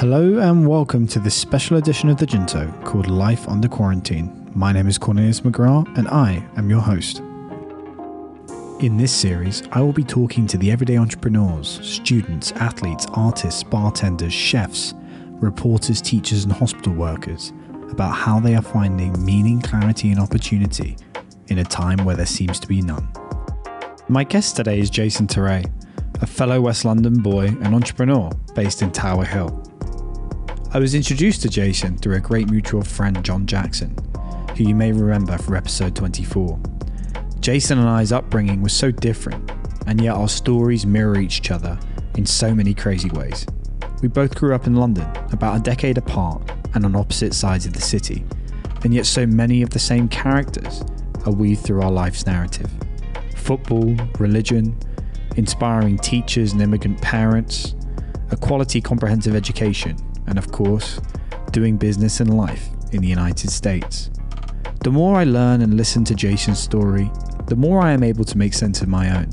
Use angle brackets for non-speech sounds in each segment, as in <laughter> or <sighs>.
Hello and welcome to this special edition of the Junto called Life Under Quarantine. My name is Cornelius McGrath and I am your host. In this series, I will be talking to the everyday entrepreneurs, students, athletes, artists, bartenders, chefs, reporters, teachers, and hospital workers about how they are finding meaning, clarity, and opportunity in a time where there seems to be none. My guest today is Jason Touray, a fellow West London boy and entrepreneur based in Tower Hill. I was introduced to Jason through a great mutual friend, John Jackson, who you may remember from episode 24. Jason and I's upbringing was so different, and yet our stories mirror each other in so many crazy ways. We both grew up in London, about a decade apart and on opposite sides of the city, and yet so many of the same characters are weaved through our life's narrative. Football, religion, inspiring teachers and immigrant parents, a quality comprehensive education, and of course, doing business and life in the United States. The more I learn and listen to Jason's story, the more I am able to make sense of my own.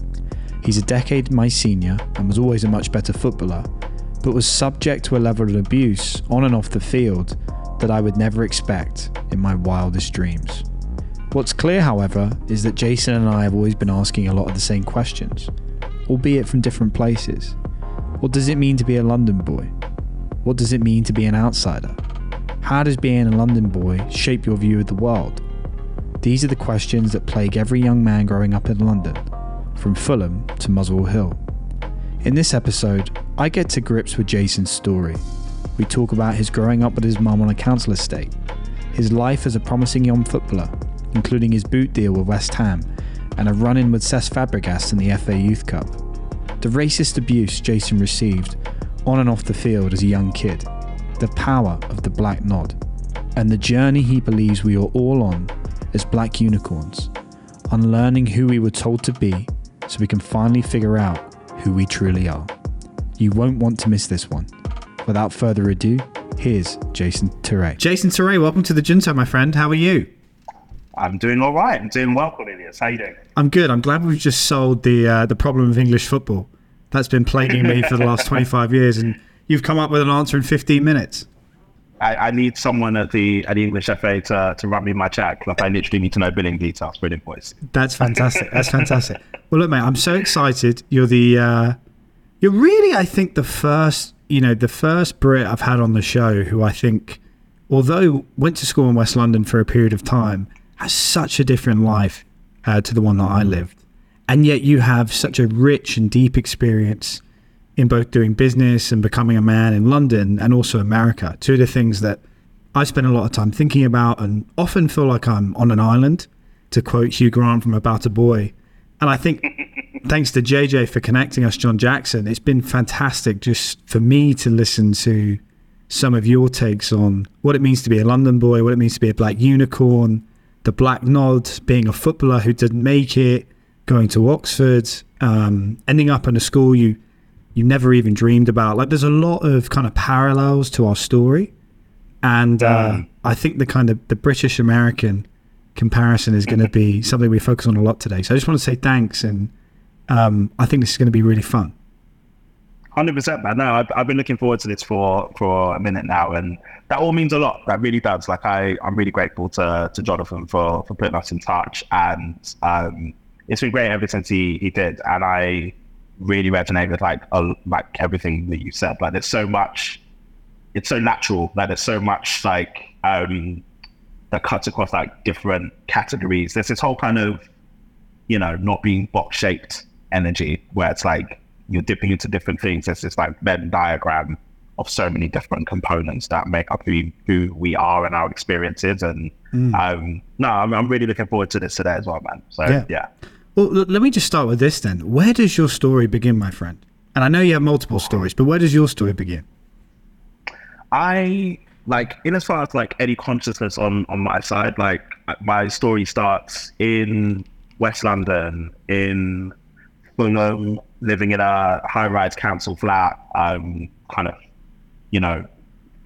He's a decade my senior and was always a much better footballer, but was subject to a level of abuse on and off the field that I would never expect in my wildest dreams. What's clear, however, is that Jason and I have always been asking a lot of the same questions, albeit from different places. What does it mean to be a London boy? What does it mean to be an outsider? How does being a London boy shape your view of the world? These are the questions that plague every young man growing up in London, from Fulham to Muswell Hill. In this episode, I get to grips with Jason's story. We talk about his growing up with his mum on a council estate, his life as a promising young footballer, including his boot deal with West Ham and a run in with Cesc Fabregas in the FA Youth Cup, the racist abuse Jason received on and off the field as a young kid, the power of the black nod, and the journey he believes we are all on as black unicorns, unlearning who we were told to be so we can finally figure out who we truly are. You won't want to miss this one. Without further ado, here's Jason Touray. Jason Touray, welcome to the Junto, my friend. How are you? I'm doing all right. I'm doing well, Cornelius. How you doing? I'm good. I'm glad we've just solved the uh, the problem of English football that's been plaguing me for the last <laughs> 25 years, and you've come up with an answer in 15 minutes. I, I, need someone at the at the English FA to, to run me my check. Like I literally need to know billing details for invoice. That's <laughs> fantastic. That's fantastic. well, look, mate, I'm so excited. You're the uh, you're really, I think, the first you know the first Brit I've had on the show who I think, although went to school in West London for a period of time, has such a different life uh, to the one that I lived and yet you have such a rich and deep experience in both doing business and becoming a man in London and also America. Two of the things that I spend a lot of time thinking about and often feel like I'm on an island, to quote Hugh Grant from About a Boy. And I think <laughs> thanks to JJ for connecting us, John Jackson, it's been fantastic just for me to listen to some of your takes on what it means to be a London boy, what it means to be a black unicorn, the black nod, being a footballer who didn't make it, going to Oxford, um, ending up in a school you you never even dreamed about. Like there's a lot of kind of parallels to our story, and uh, I think the kind of the British American comparison is going to be <laughs> something we focus on a lot today. So I just want to say thanks, and um, I think this is going to be really fun. Hundred percent, man. No, I've, I've been looking forward to this for for a minute now, and that all means a lot. That really does. Like I, I'm really grateful to to Jonathan for for putting us in touch, and um, it's been great ever since he he did, and I really resonate with like a, like everything that you said. Like there's so much, it's so natural. Like there's so much like um that cuts across like different categories. There's this whole kind of you know not being box shaped energy where it's like you're dipping into different things. There's this like Venn diagram of so many different components that make up who, who we are and our experiences. And mm. um, no, I'm, I'm, really looking forward to this today as well, man. So yeah. yeah. Well, let me just start with this then. Where does your story begin, my friend? And I know you have multiple stories, but where does your story begin? I like in as far as like any consciousness on on my side, like my story starts in West London, in Fulham, living in a high-rise council flat. Um, kind of, you know,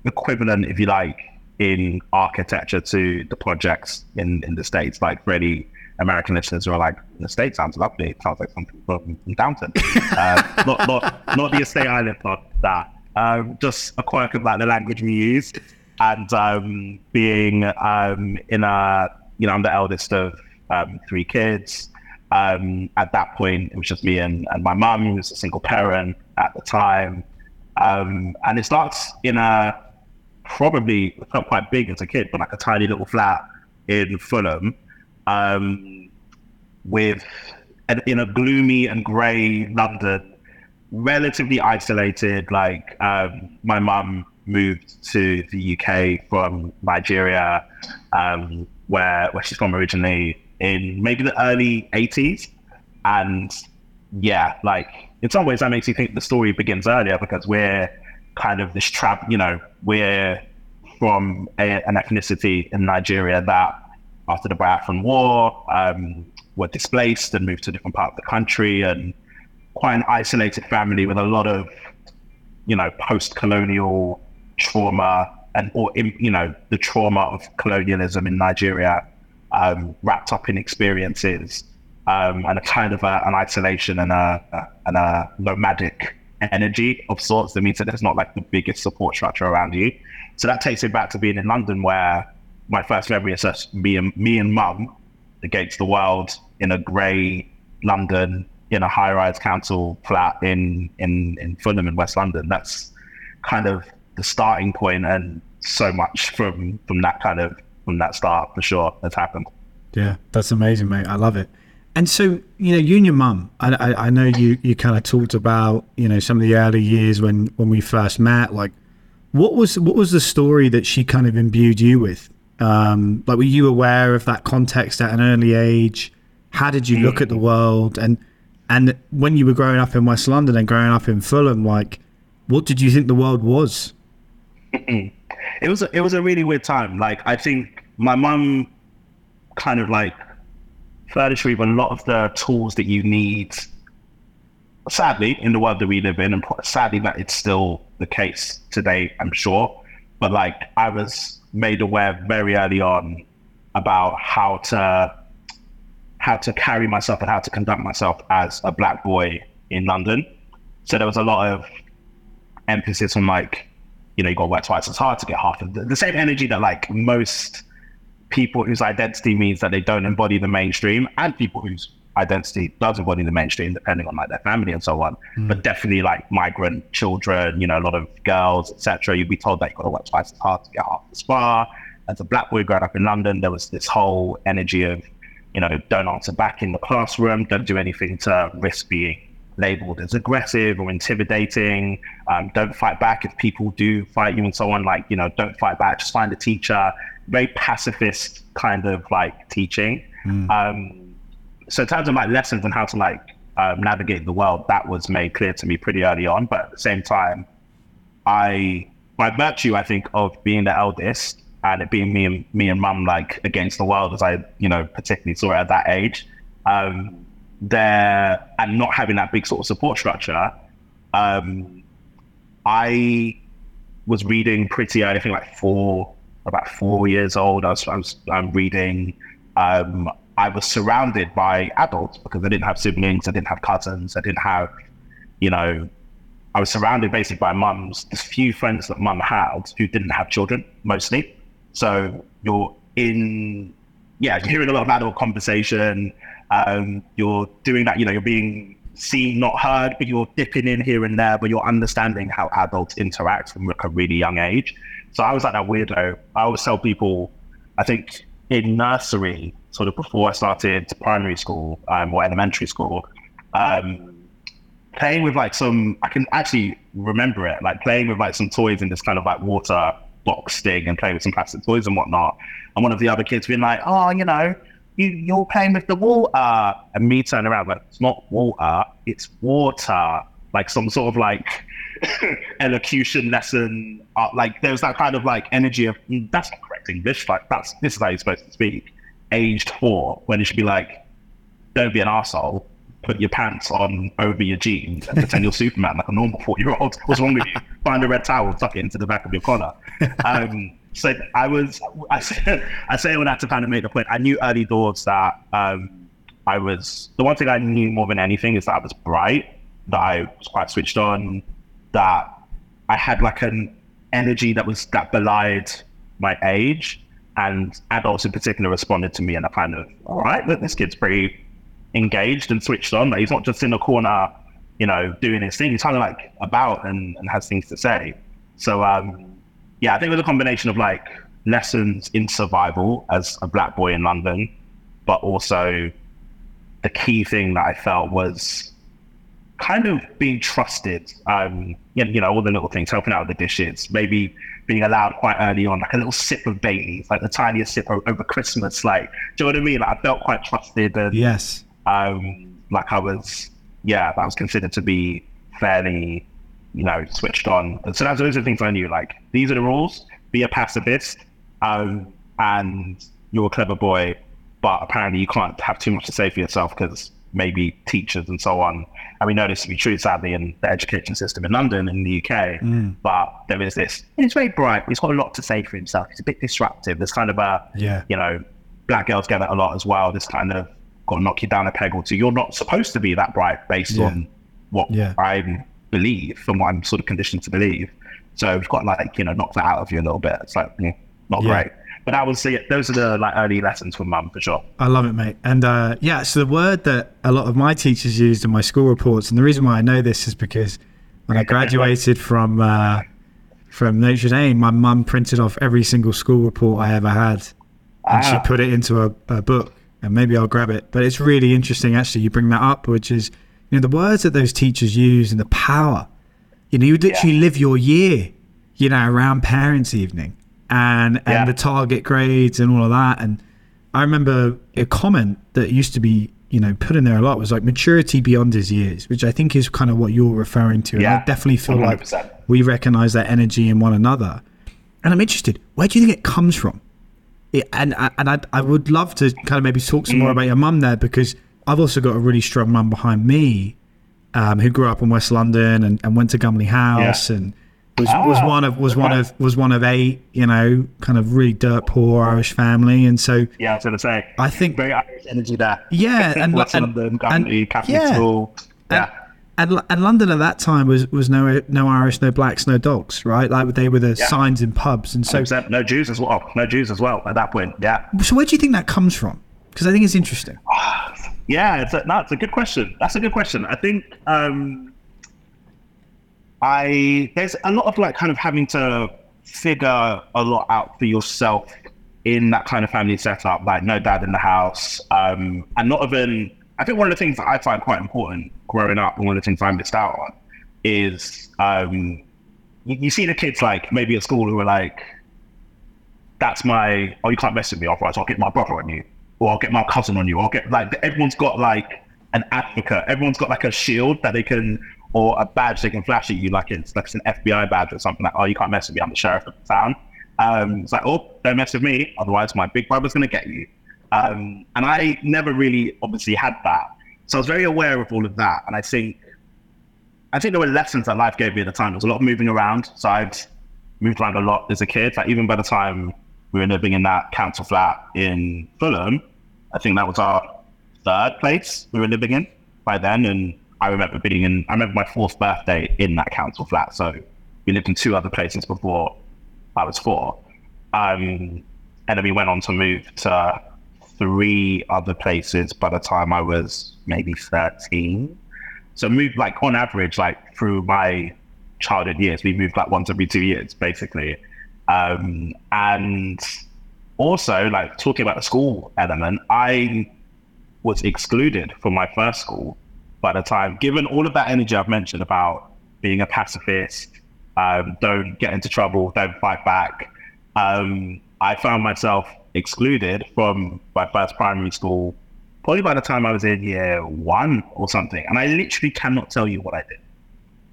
equivalent, if you like, in architecture to the projects in in the states, like really American listeners who are like, the state sounds lovely. It sounds like something from, from Downton. uh, <laughs> not, not, not the estate I lived on, that. Um, just a quirk of like the language we use, and um, being um, in a you know I'm the eldest of um, three kids. Um, at that point, it was just me and, and my mum, who was a single parent at the time. Um, and it starts in a probably felt quite big as a kid, but like a tiny little flat in Fulham, um, with in a gloomy and grey London, relatively isolated. Like um, my mum moved to the UK from Nigeria, um, where where she's from originally, in maybe the early 80s. And yeah, like in some ways that makes you think the story begins earlier because we're kind of this trap, you know, we're from a, an ethnicity in Nigeria that after the Biafran War um, were displaced and moved to a different part of the country and quite an isolated family with a lot of, you know, post-colonial trauma and or you know the trauma of colonialism in Nigeria um, wrapped up in experiences um, and a kind of a, an isolation and a, and a nomadic energy of sorts that means that there's not like the biggest support structure around you. So that takes me back to being in London where my first memory is just me and me and mum against the world in a grey London in a high-rise council flat in in in Fulham in West London. That's kind of the starting point, and so much from from that kind of from that start for sure has happened. Yeah, that's amazing, mate. I love it. And so, you know, you and your mum, I, I, I, know you, you kind of talked about, you know, some of the early years when, when we first met. Like, what was what was the story that she kind of imbued you with? Um, like, were you aware of that context at an early age? How did you look at the world? And and when you were growing up in West London and growing up in Fulham, like, what did you think the world was? <laughs> it was a, it was a really weird time. Like I think my mum kind of like furnished me with a lot of the tools that you need. Sadly, in the world that we live in, and sadly that it's still the case today, I'm sure. But like I was made aware very early on about how to how to carry myself and how to conduct myself as a black boy in London. So there was a lot of emphasis on like you know, you got to work twice as hard to get half of the, the same energy that like most people whose identity means that they don't embody the mainstream and people whose identity does embody the mainstream depending on like their family and so on mm. but definitely like migrant children you know a lot of girls etc you'd be told that you've got to work twice as hard to get half the far as a black boy growing up in london there was this whole energy of you know don't answer back in the classroom don't do anything to risk being labeled as aggressive or intimidating. Um, don't fight back if people do fight you and so on. Like, you know, don't fight back, just find a teacher. Very pacifist kind of like teaching. Mm. Um, so in terms of like lessons on how to like um, navigate the world, that was made clear to me pretty early on. But at the same time, I, by virtue, I think, of being the eldest and it being me and me and mum like against the world as I, you know, particularly saw it at that age, um, there and not having that big sort of support structure, um, I was reading pretty early, I think like four, about four years old. I was, I was I'm reading. Um, I was surrounded by adults because I didn't have siblings, I didn't have cousins, I didn't have, you know, I was surrounded basically by mums, the few friends that mum had who didn't have children mostly. So you're in, yeah, you're hearing a lot of adult conversation um, you're doing that, you know, you're being seen, not heard, but you're dipping in here and there, but you're understanding how adults interact from like a really young age. So I was like that weirdo. I always tell people, I think in nursery, sort of before I started primary school um, or elementary school, um, playing with like some, I can actually remember it, like playing with like some toys in this kind of like water box thing and playing with some plastic toys and whatnot. And one of the other kids being like, oh, you know, you, you're playing with the water. And me turning around, like, it's not water, it's water. Like some sort of like <laughs> elocution lesson. Uh, like there was that kind of like energy of, mm, that's correct English. Like that's, this is how you're supposed to speak. Aged four, when it should be like, don't be an asshole. Put your pants on over your jeans and pretend you're Superman like a normal four year old. What's wrong with you? Find a red towel, tuck it into the back of your collar. Um, so I was, I say, I say all that to kind of make the point. I knew early doors that um, I was, the one thing I knew more than anything is that I was bright, that I was quite switched on, that I had like an energy that was that belied my age, and adults in particular responded to me in a kind of, all right, look, this kid's pretty engaged and switched on. Like he's not just in the corner, you know, doing his thing. He's kind of like about and, and has things to say. So um, yeah, I think it was a combination of like lessons in survival as a black boy in London, but also the key thing that I felt was kind of being trusted. Um, you know, all the little things, helping out with the dishes, maybe being allowed quite early on, like a little sip of Baileys, like the tiniest sip over Christmas. Like, do you know what I mean? Like, I felt quite trusted and yes, um, like I was, yeah, that was considered to be fairly, you know, switched on. So that's those are the things I knew. Like, these are the rules. Be a pacifist, um, and you're a clever boy, but apparently you can't have too much to say for yourself because maybe teachers and so on. And we know this to be true, sadly, in the education system in London in the UK. Mm. But there is this. He's very bright. He's got a lot to say for himself. He's a bit disruptive. There's kind of a, yeah, you know, black girls get that a lot as well. This kind of got to knock you down a peg or two. You're not supposed to be that bright based Yeah. on what Yeah. I believe and what I'm sort of conditioned to believe. So we've got like, you know, knock that out of you a little bit. It's like, mm, not great. But that was the, those are the like early lessons from mum for sure. I love it, mate. And uh, yeah, so the word that a lot of my teachers used in my school reports, and the reason why I know this is because when I graduated <laughs> from uh, from Notre Dame, my mum printed off every single school report I ever had, and she Ah. put it into a, a book. And maybe I'll grab it. But it's really interesting, actually. You bring that up, which is you know the words that those teachers use and the power. You know, you would literally live your year, you know, around parents' evening and and Yeah. the target grades and all of that. And I remember a comment that used to be, you know, put in there a lot was like maturity beyond his years, which I think is kind of what you're referring to. And I Yeah, definitely feel like 100%. we recognize that energy in one another. And I'm interested, where do you think it comes from? It, and and I, I would love to kind of maybe talk some more about your mum there because I've also got a really strong mum behind me um, who grew up in West London and, and went to Gumley House and was, was Ah, one of was one of was one of eight, you know, kind of really dirt poor Irish family. And so Yeah, I was going to say. I think Very Irish energy there. Yeah, and- and- London, and- Catholic yeah. school. Yeah. and, and London at that time was was no no Irish, no blacks, no dogs, right? Like they were the Yeah. signs in pubs. And so 100%. No Jews as well. No Jews as well at that point. Yeah. so where do you think that comes from? Because I think it's interesting. <sighs> Yeah, it's a, no, it's a good question. That's a good question. I think um, I there's a lot of like kind of having to figure a lot out for yourself in that kind of family setup, like no dad in the house, um, and not even. I think one of the things that I find quite important growing up, and one of the things I missed out on, is um, you, you see the kids like maybe at school who are like, that's my oh you can't mess with me otherwise I'll get my brother on you or I'll get my cousin on you or I'll get like everyone's got like an advocate everyone's got like a shield that they can or a badge they can flash at you like it's like it's an FBI badge or something like oh you can't mess with me I'm the sheriff of the town um it's like oh don't mess with me otherwise my big brother's gonna get you um and I never really obviously had that so I was very aware of all of that and I think I think there were lessons that life gave me at the time. There was a lot of moving around. So I'd moved around a lot as a kid. Like even by the time we were living in that council flat in Fulham, I think that was our third place we were living in by then. And I remember being in, I remember my fourth birthday in that council flat. So we lived in two other places before I was four. Um, and then we went on to move to three other places by the time I was maybe 13. So moved like on average, like through my childhood years, we moved like once every two years, basically. Um, and also, like talking about the school element, I was excluded from my first school by the time, given all of that energy I've mentioned about being a pacifist, um, don't get into trouble, don't fight back. Um, I found myself excluded from my first primary school probably by the time I was in year one or something. And I literally cannot tell you what I did.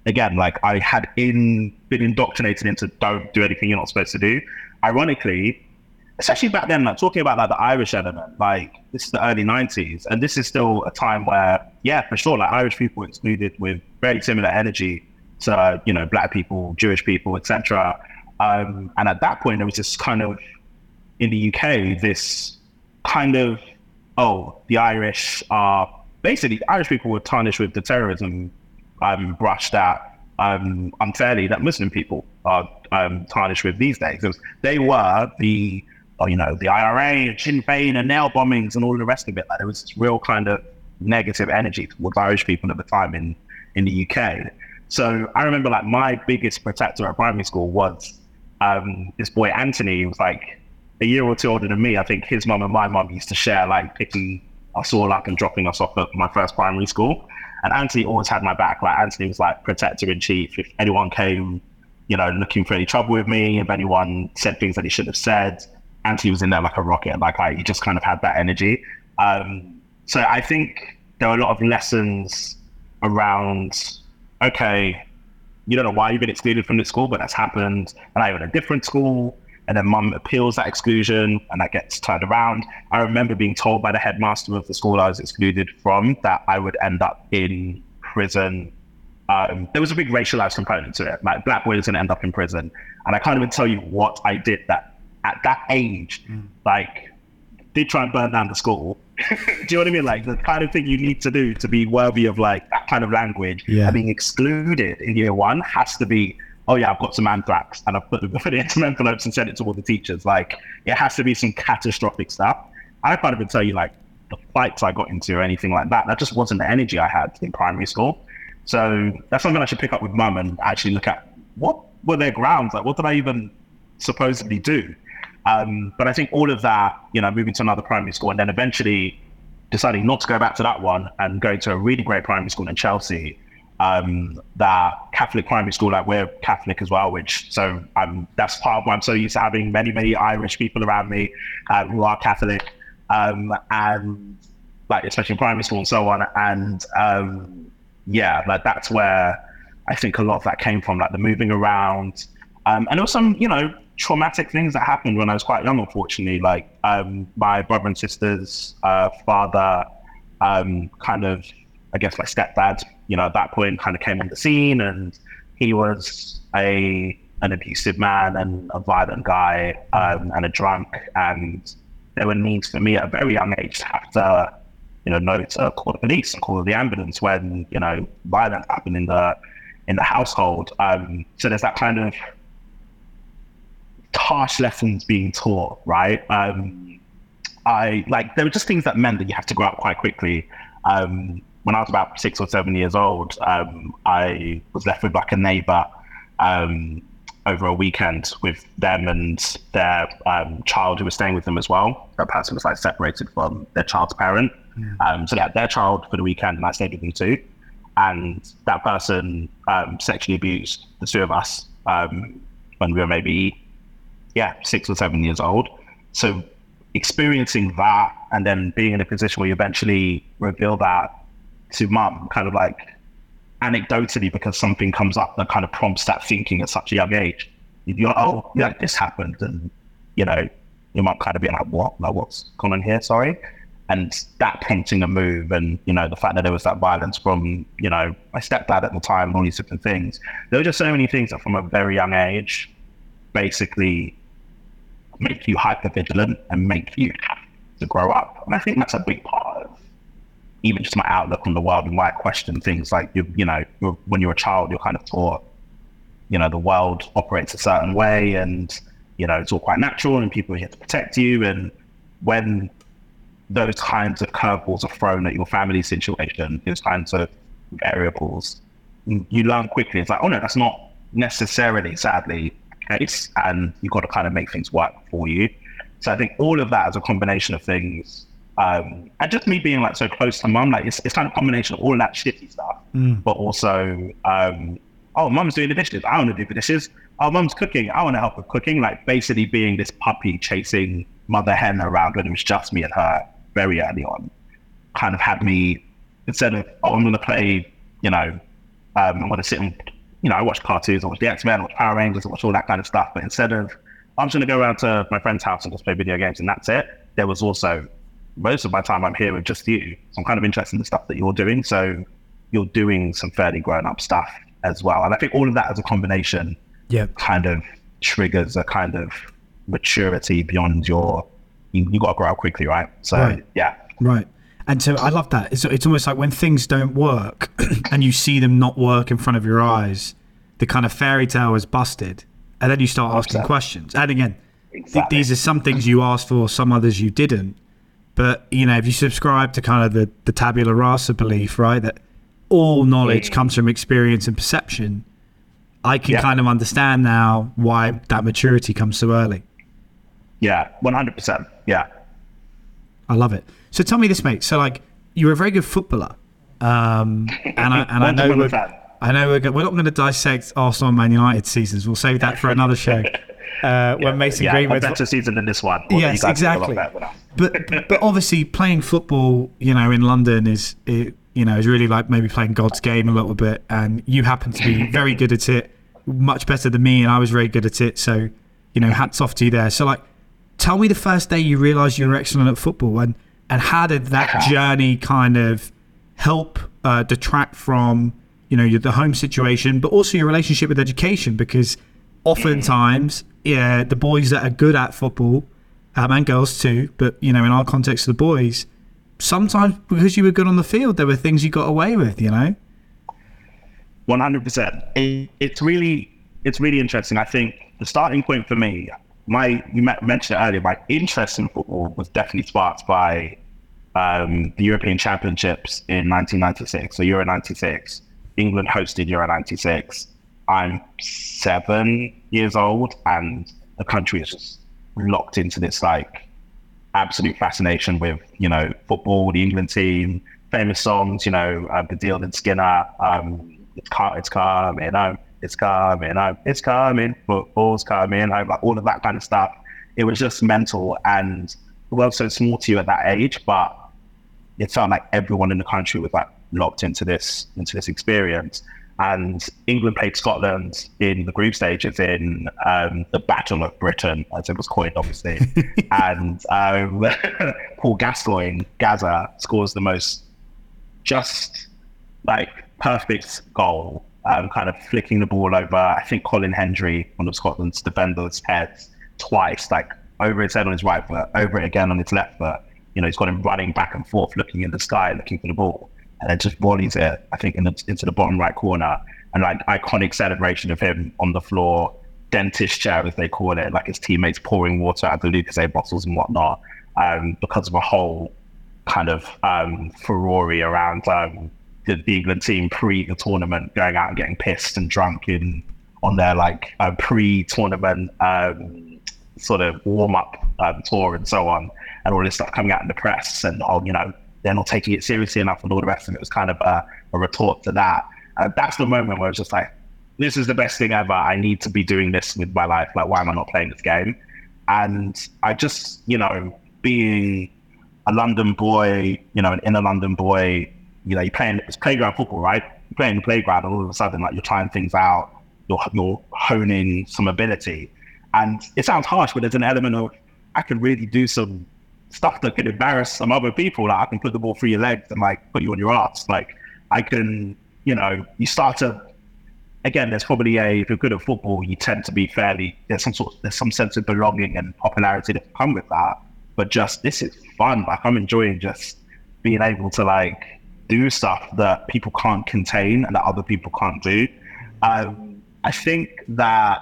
Again, like I had in been indoctrinated into don't do anything you're not supposed to do. Ironically, especially back then, like talking about like the Irish element, like this is the early nineties, and this is still a time where, yeah, for sure, like Irish people excluded with very similar energy to you know black people, Jewish people, etc. Um, and at that point, there was this kind of in the UK this kind of oh, the Irish are basically Irish people were tarnished with the terrorism um, brush that um, unfairly that Muslim people are um, tarnished with these days. They were the, you know, the IRA Sinn Féin and nail bombings and all the rest of it. Like there was this real kind of negative energy towards Irish people at the time in in the UK. So I remember like my biggest protector at primary school was um, this boy Anthony. He was like a year or two older than me. I think his mum and my mum used to share like picking us all up and dropping us off at my first primary school. And Anthony always had my back. Like Anthony was like protector in chief. If anyone came, you know, looking for any trouble with me, if anyone said things that he shouldn't have said, Anthony was in there like a rocket. Like, like he just kind of had that energy. Um, so I think there are a lot of lessons around, okay, you don't know why you've been excluded from this school, but that's happened. And I in a different school and then mum appeals that exclusion and that gets turned around. I remember being told by the headmaster of the school I was excluded from that I would end up in prison. Um, there was a big racialized component to it. Like black boys going to end up in prison, and I can't even tell you what I did that at that age. Mm. Like, did try and burn down the school. <laughs> do you know what I mean? Like the kind of thing you need to do to be worthy of like that kind of language. Yeah. And being excluded in year one has to be oh yeah, I've got some anthrax and I've put, <laughs> put it in some envelopes and sent it to all the teachers. Like it has to be some catastrophic stuff. I can't even tell you like the fights I got into or anything like that. That just wasn't the energy I had in primary school. So that's something I should pick up with mum and actually look at what were their grounds? Like what did I even supposedly do? Um, but I think all of that, you know, moving to another primary school and then eventually deciding not to go back to that one and going to a really great primary school in Chelsea um, that Catholic primary school, like we're Catholic as well, which so I'm that's part of why I'm so used to having many, many Irish people around me uh, who are Catholic, um, and like especially in primary school and so on. And um, yeah, like that's where I think a lot of that came from, like the moving around, um, and there was some, you know, traumatic things that happened when I was quite young. Unfortunately, like um, my brother and sister's uh, father, um, kind of, I guess, my stepdad you know, at that point kind of came on the scene and he was a an abusive man and a violent guy um, and a drunk. And there were needs for me at a very young age to have to, you know, know to call the police and call the ambulance when, you know, violence happened in the in the household. Um, so there's that kind of harsh lessons being taught, right? Um, I like there were just things that meant that you have to grow up quite quickly. Um, when I was about six or seven years old, um, I was left with like a neighbor um, over a weekend with them and their um, child who was staying with them as well. That person was like separated from their child's parent. Yeah. so they had their child for the weekend and I stayed with them too. And that person um, sexually abused the two of us um, when we were maybe, yeah, six or seven years old. So experiencing that and then being in a position where you eventually reveal that to mum, kind of like anecdotally, because something comes up that kind of prompts that thinking at such a young age. You're like, oh, yeah, this happened. And, you know, your mum kind of being like, what? Like, what's going on here? Sorry. And that prompting a move and, you know, the fact that there was that violence from, you know, my stepdad at the time, and all these different things. There were just so many things that from a very young age basically make you hyper vigilant and make you have to grow up. And I think that's a big part of even just my outlook on the world and why I question things like you, you know, when you're a child, you're kind of taught, you know, the world operates a certain way and, you know, it's all quite natural and people are here to protect you. And when those kinds of curveballs are thrown at your family situation, those kinds of variables, you learn quickly. It's like, oh no, that's not necessarily, sadly, case. And you've got to kind of make things work for you. So I think all of that is a combination of things um, and just me being like so close to mum, like it's, it's kind of a combination of all that shitty stuff, mm. but also, um, oh, mum's doing the dishes. I want to do the dishes. Oh, mum's cooking. I want to help with cooking. Like basically being this puppy chasing mother hen around when it was just me and her very early on, kind of had me instead of oh, I'm going to play, you know, um, I'm going to sit and you know, I watch cartoons, I watch the X Men, I watch Power Rangers, I watch all that kind of stuff. But instead of I'm just going to go around to my friend's house and just play video games and that's it, there was also most of my time I'm here with just you. So I'm kind of interested in the stuff that you're doing. So you're doing some fairly grown up stuff as well. And I think all of that as a combination yeah. kind of triggers a kind of maturity beyond your, you, you got to grow up quickly, right? So, right. yeah. Right. And so I love that. It's, it's almost like when things don't work <clears throat> and you see them not work in front of your eyes, the kind of fairy tale is busted, and then you start asking questions. And again, Exactly. th- these are some things you asked for, some others you didn't. But you know, if you subscribe to kind of the the tabula rasa belief, right, that all knowledge Mm. comes from experience and perception, I can Yeah. kind of understand now why that maturity comes so early. Yeah, one hundred percent. Yeah. I love it. So tell me this, mate. So like, you're a very good footballer, um, and I and I know we're. I know we're, go- we're not going to dissect Arsenal and Man United seasons. We'll save that for another show. <laughs> Uh, when Mason yeah, a Greenwood's better season than this one. Although Yes, you guys did a lot exactly. but but obviously playing football, you know, in London is it, you know is really like maybe playing God's game a little bit, and you happen to be <laughs> very good at it, much better than me, and I was very good at it. So, you know, hats off to you there. So, like, tell me the first day you realised you were excellent at football, and and how did that journey kind of help uh, detract from you know your, the home situation, but also your relationship with education, because oftentimes, yeah, the boys that are good at football um, and girls too, but you know, in our context, the boys, sometimes because you were good on the field, there were things you got away with, you know. One hundred percent. It's really, it's really interesting. I think the starting point for me, my you mentioned earlier, my interest in football was definitely sparked by um, the European Championships in 1996, so Euro '96. England hosted Euro '96. I'm seven years old, and the country is just locked into this like absolute fascination with you know football, the England team, famous songs, you know, uh, Baddiel and Skinner, um, it's car, it's coming home, it's coming home, it's coming, football's coming home, like all of that kind of stuff. It was just mental, and the world's so small to you at that age, but it felt like everyone in the country was like locked into this into this experience. And England played Scotland in the group stages in um, the Battle of Britain, as it was coined, obviously. <laughs> and um, <laughs> Paul Gascoigne, Gazza, scores the most just like perfect goal, um, kind of flicking the ball over. I think Colin Hendry, one of Scotland's defenders, heads twice, like over his head on his right foot, over it again on his left foot. You know, he's got him running back and forth, looking in the sky, looking for the ball, and then just volleys it. I think in the, into the bottom right corner, and like iconic celebration of him on the floor, dentist chair as they call it, like his teammates pouring water out of the Lucozade bottles and whatnot, um, because of a whole kind of um, furore around um, the, the England team pre the tournament, going out and getting pissed and drunk in on their like uh, pre-tournament um, sort of warm-up um, tour and so on, and all this stuff coming out in the press, and oh, you know, they're not taking it seriously enough, and all the rest. And it was kind of a, a retort to that. Uh, that's the moment where it's just like, this is the best thing ever. I need to be doing this with my life. Like, why am I not playing this game? And I just, you know, being a London boy, you know, an inner London boy, you know, you're playing it's playground football, right? You're playing the playground, and all of a sudden, like you're trying things out, you're you're honing some ability, and it sounds harsh, but there's an element of I can really do some stuff that could embarrass some other people. Like I can put the ball through your legs and like put you on your ass. Like I can, you know, you start to. Again, there's probably a if you're good at football, you tend to be fairly there's some sort there's some sense of belonging and popularity that come with that. But just this is fun. Like I'm enjoying just being able to like do stuff that people can't contain and that other people can't do. Um, I think that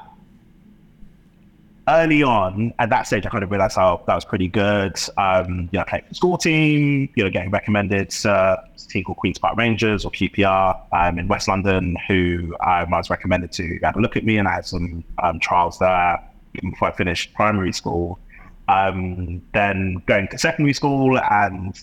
early on at that stage, I kind of realized, oh, that was pretty good. Um, you know, playing for the school team, you know, getting recommended to a team called Queen's Park Rangers or QPR um, in West London, who um, I was recommended to had a look at me, and I had some um, trials there before I finished primary school. Um, then going to secondary school and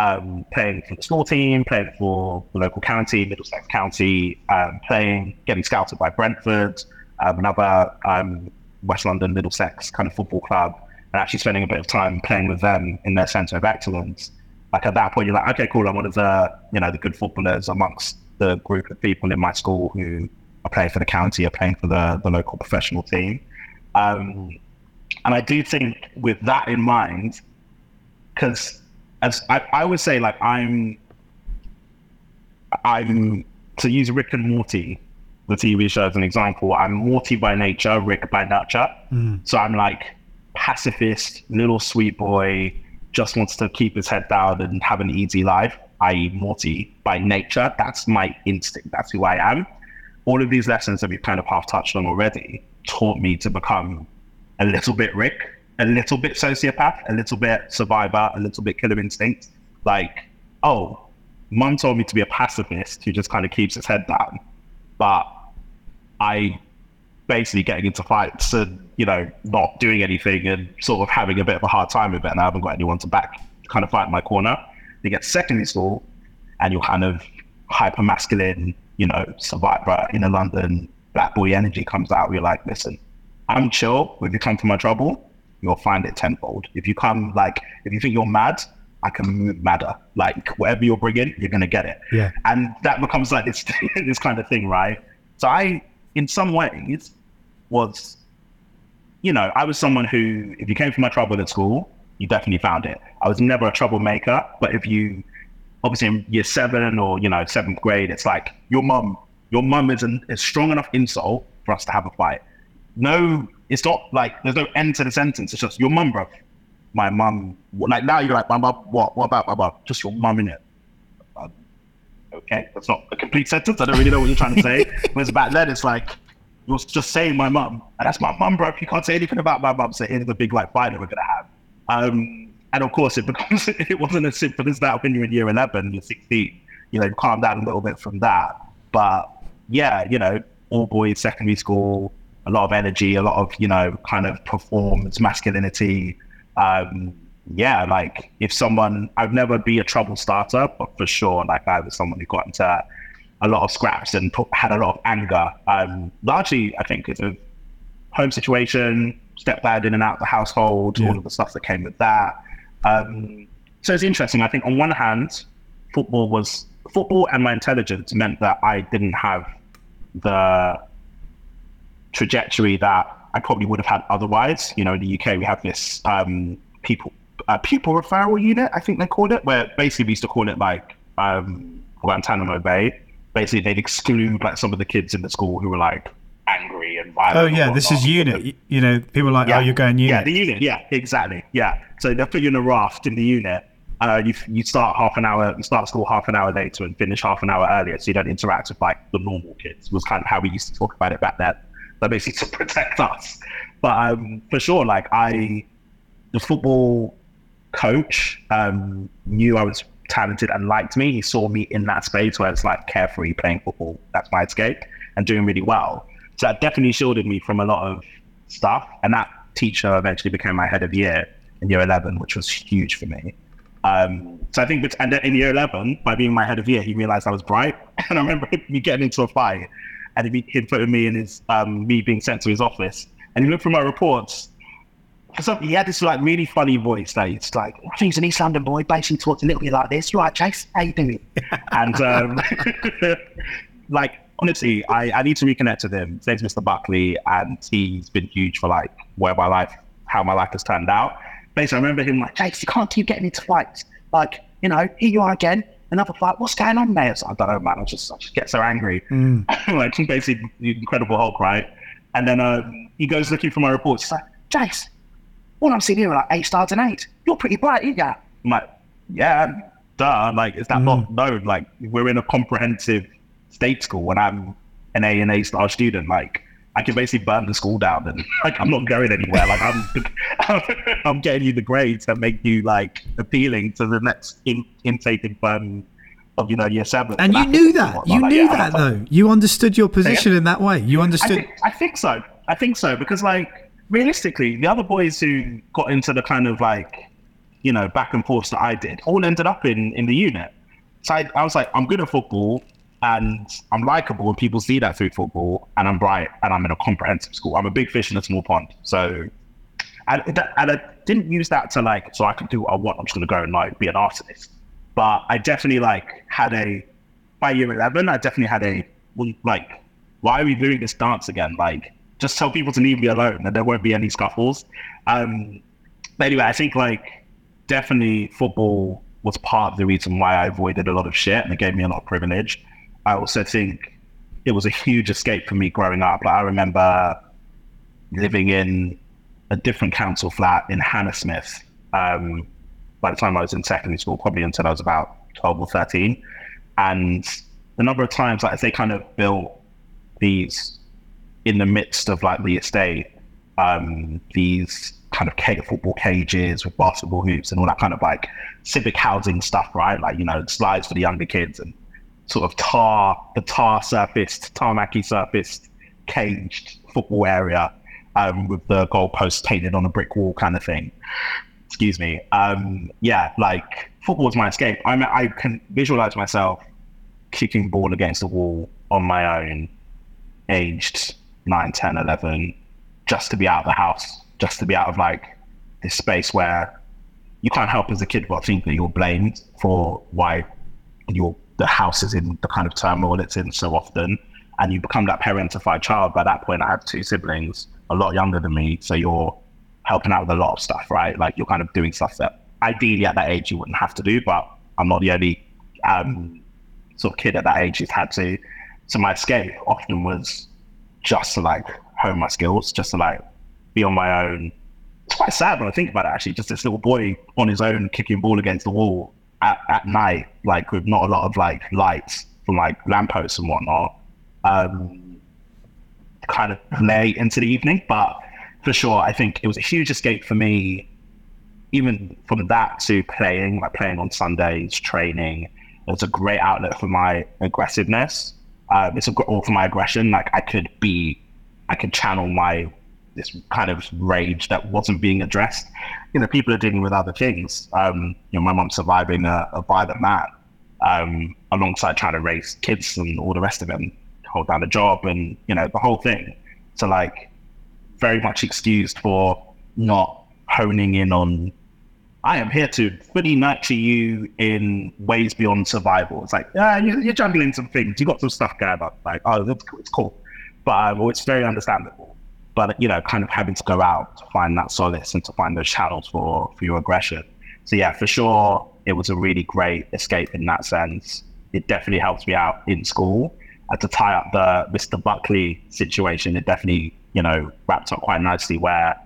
um, playing for the small team, playing for the local county, Middlesex County, um, playing, getting scouted by Brentford, um, another um, West London Middlesex kind of football club, and actually spending a bit of time playing with them in their centre of excellence. Like at that point, you're like, okay, cool. I'm one of the you know the good footballers amongst the group of people in my school who are playing for the county, are playing for the the local professional team. Um, and I do think with that in mind, because as I, I would say, like I'm, I'm to use Rick and Morty, the TV show as an example. I'm Morty by nature, Rick by nurture. Mm. So I'm like pacifist, little sweet boy, just wants to keep his head down and have an easy life. I.e., Morty by nature. That's my instinct. That's who I am. all of these lessons that we've kind of half touched on already taught me to become a little bit Rick, a little bit sociopath, a little bit survivor, a little bit killer instinct. Like, oh, mom told me to be a pacifist who just kind of keeps his head down. But I basically getting into fights and, you know, not doing anything and sort of having a bit of a hard time with it. And I haven't got anyone to back kind of fight my corner. You get secondary school and you're kind of hyper masculine, you know, survivor in a London black boy energy comes out. You're like, listen, I'm chill. If you come for my trouble, you'll find it tenfold. If you come like, if you think you're mad, I can move madder. Like whatever you're bringing, you're gonna get it. Yeah. And that becomes like this <laughs> this kind of thing, right? So I, in some ways, was, you know, I was someone who, if you came for my trouble at school, you definitely found it. I was never a troublemaker, but if you, obviously in year seven or you know seventh grade, it's like your mum, your mum is a strong enough insult for us to have a fight. No, it's not like there's no end to the sentence. It's just your mum, bro. My mum, like now you're like my mum. What? What about my mum? Just your mum in it. Um, okay, that's not a complete sentence. I don't really know what you're trying to say. <laughs> Whereas back then, it's like you're just saying my mum, and that's my mum, bro. If you can't say anything about my mum, so here's the big like fight that we're gonna have. Um, and of course, it becomes <laughs> it wasn't as simple as that when you're in year 11, you're 16. You know, you calm down a little bit from that. But yeah, you know, all boys secondary school, a lot of energy, a lot of you know, kind of performance, masculinity. Um, yeah, like if someone, I'd never be a trouble starter, but for sure, like I was someone who got into a lot of scraps and put, had a lot of anger. Um, largely, I think, because of home situation, stepdad in and out of the household, yeah. all of the stuff that came with that. Um, so it's interesting. I think on one hand, football was football and my intelligence meant that I didn't have the trajectory that I probably would have had otherwise. You know, in the UK, we have this um, people uh, pupil referral unit, I think they called it, where basically we used to call it like um, Guantanamo Bay. Basically, they'd exclude like some of the kids in the school who were like angry and violent. Oh yeah, this is unit. You know, people like, oh, yeah. oh, you're going unit. Yeah, the unit. Yeah, exactly. Yeah. So they put you in a raft in the unit. Uh, you you start half an hour, you start school half an hour later and finish half an hour earlier, so you don't interact with like the normal kids. Was kind of how we used to talk about it back then. So basically to <laughs> protect us. But um, for sure, like I, the football coach um, knew I was talented and liked me. He saw me in that space where it's like carefree playing football. That's my escape and doing really well. So that definitely shielded me from a lot of stuff. And that teacher eventually became my head of year in year 11, which was huge for me. Um, so I think, and in year 11, by being my head of year, he realized I was bright. <laughs> And I remember me getting into a fight and he'd put me in his, um, me being sent to his office. And he looked through my reports. So he had this like really funny voice that it's like, I think he's an East London boy, basically talked a little bit like this. You right, Chase? How you doing? <laughs> and um, <laughs> like honestly, I, I need to reconnect with him. His name's Mr. Buckley, and he's been huge for like where my life, how my life has turned out. Basically, I remember him like, Chase. you can't keep getting into fights. Like, you know, here you are again, another fight. What's going on, mate? I, I don't know, man. I just, I just get so angry. Mm. <laughs> like, basically, the Incredible Hulk, right? And then uh, he goes looking for my reports. He's like, Jace, all I'm seeing here are like eight stars and eight. You're pretty bright, you? I'm like, yeah, duh. Like, is that mm. not known? Like, we're in a comprehensive state school when I'm an A and A star student, like I can basically burn the school down and like I'm not going anywhere. Like I'm <laughs> I'm getting you the grades that make you like appealing to the next in, intake in um, of you know year seven. And you knew that. You like, knew yeah, that though. You understood your position yeah. in that way. You understood. I think, I think so. I think so because like realistically, the other boys who got into the kind of like you know back and forth that I did all ended up in in the unit. So I, I was like, I'm good at football and I'm likable and people see that through football and I'm bright and I'm in a comprehensive school. I'm a big fish in a small pond. So, and, and I didn't use that to like, so I can do what I want. I'm just going to go and like be an artist. But I definitely like had a, by year 11, I definitely had a, like, why are we doing this dance again? Like, just tell people to leave me alone and there won't be any scuffles. Um, but anyway, I think like definitely football was part of the reason why I avoided a lot of shit and it gave me a lot of privilege. I also think it was a huge escape for me growing up. Like I remember living in a different council flat in Hammersmith um, by the time I was in secondary school, probably until I was about 12 or 13. And the number of times, like, they kind of built these in the midst of like the estate, um, these kind of cage, football cages with basketball hoops and all that kind of like civic housing stuff, right? Like, you know, slides for the younger kids and sort of tar, the tar surfaced, tarmacy surfaced, caged football area um, with the goalposts painted on a brick wall kind of thing. Excuse me. Um, yeah, like football is my escape. I I can visualize myself kicking ball against the wall on my own, aged 9, 10, 11, just to be out of the house, just to be out of like this space where you can't help as a kid but think that you're blamed for why your the house is in the kind of turmoil it's in so often. And you become that parentified child. By that point, I have two siblings, a lot younger than me. So you're helping out with a lot of stuff, right? Like you're kind of doing stuff that ideally at that age you wouldn't have to do, but I'm not the only um, sort of kid at that age who's had to. So my escape often was just to like hone my skills, just to like be on my own. It's quite sad when I think about it actually, just this little boy on his own kicking ball against the wall at, at night, like with not a lot of like lights from like lampposts and whatnot. Um, kind of late into the evening, but for sure, I think it was a huge escape for me. Even from that to playing, like playing on Sundays, training, it was a great outlet for my aggressiveness. Um, it's a, or for my aggression. Like I could be, I could channel my this kind of rage that wasn't being addressed. You know, people are dealing with other things. Um, you know, my mom's surviving a, a violent man, um, alongside trying to raise kids and all the rest of it, and hold down a job, and you know, the whole thing. So like, very much excused for not honing in on. I am here to fully nurture you in ways beyond survival. It's like, yeah, you're, juggling some things. You got some stuff going on. Like, oh, it's cool. But well, it's very understandable but you know, kind of having to go out to find that solace and to find those channels for for your aggression. So yeah, for sure, it was a really great escape in that sense. It definitely helped me out in school. And to tie up the Mr. Buckley situation, it definitely you know wrapped up quite nicely where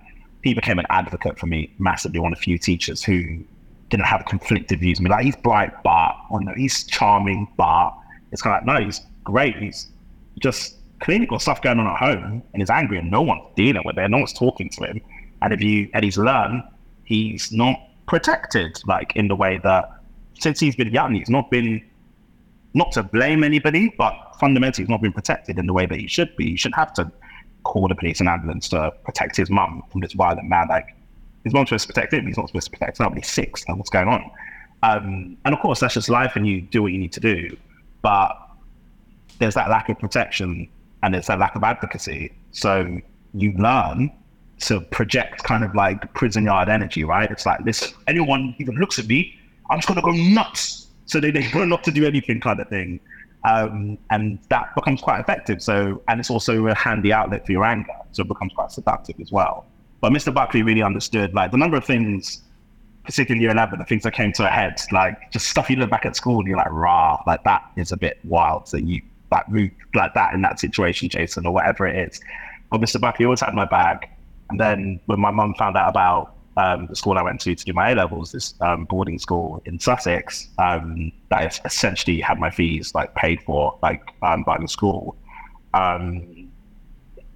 he became an advocate for me massively. One of the few teachers who didn't have conflicted views. I mean, like he's bright, but or no, he's charming, but it's kind of like no, he's great. He's just clearly got stuff going on at home and he's angry and no one's dealing with it. No one's talking to him. And if you and he's learned, he's not protected like in the way that since he's been young, he's not been not to blame anybody, but fundamentally he's not been protected in the way that he should be. He should have to call the police and ambulance to protect his mum from this violent man. Like his mom's supposed to protect him, he's not supposed to protect somebody six. Like what's going on? Um, and of course that's just life and you do what you need to do. But there's that lack of protection and it's a lack of advocacy. So you learn to project kind of like prison yard energy, right? It's like this anyone even looks at me, I'm just gonna go nuts. So they, they learn not to do anything kind of thing. Um, and that becomes quite effective. So and it's also a handy outlet for your anger. So it becomes quite seductive as well. But Mr. Buckley really understood like the number of things, particularly in year 11, the things that came to a head, like just stuff you look back at school and you're like, rah, like that is a bit wild. So you like that in that situation, Jason, or whatever it is. But Mr. Buckley always had my back. And then when my mum found out about um, the school I went to to do my A levels, this um, boarding school in Sussex, um, that essentially had my fees like paid for like um, by the school. Um,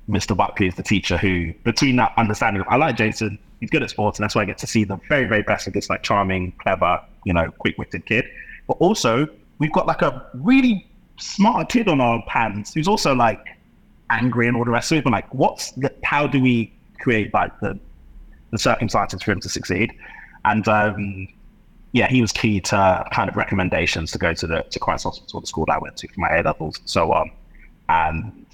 Mr. Buckley is the teacher who, between that understanding of I like Jason, he's good at sports, and that's why I get to see the very, very best of this like charming, clever, you know, quick-witted kid. But also, we've got like a really smart kid on our hands who's also like angry and all the rest of it. But like, what's the, how do we create like the the circumstances for him to succeed? And um, yeah, he was key to kind of recommendations to go to the to Christ Hospital, the school that I went to for my A levels, so on. And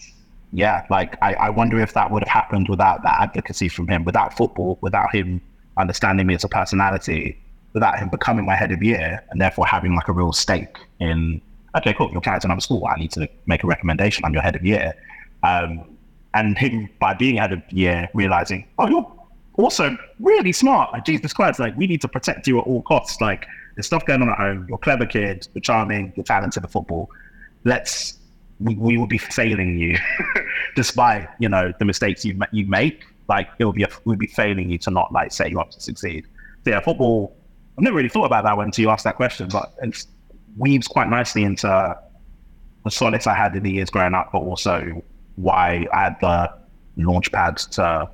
yeah, like I, I wonder if that would have happened without that advocacy from him, without football, without him understanding me as a personality, without him becoming my head of year, and therefore having like a real stake in okay, cool, you're carrying another school. I need to make a recommendation. I'm your head of year. Um, and him, by being head of year, realizing, oh, you're also really smart. Like, Jesus Christ, like, we need to protect you at all costs. Like, there's stuff going on at home. You're a clever kid, you're charming, you're talented at football. Let's, we, we will be failing you <laughs> despite, you know, the mistakes you, you make. Like, it will be, a, we'll be failing you to not, like, set you up to succeed. So, yeah, football, I've never really thought about that until you asked that question, but it's weaves quite nicely into the solace I had in the years growing up, but also why I had the launch pads to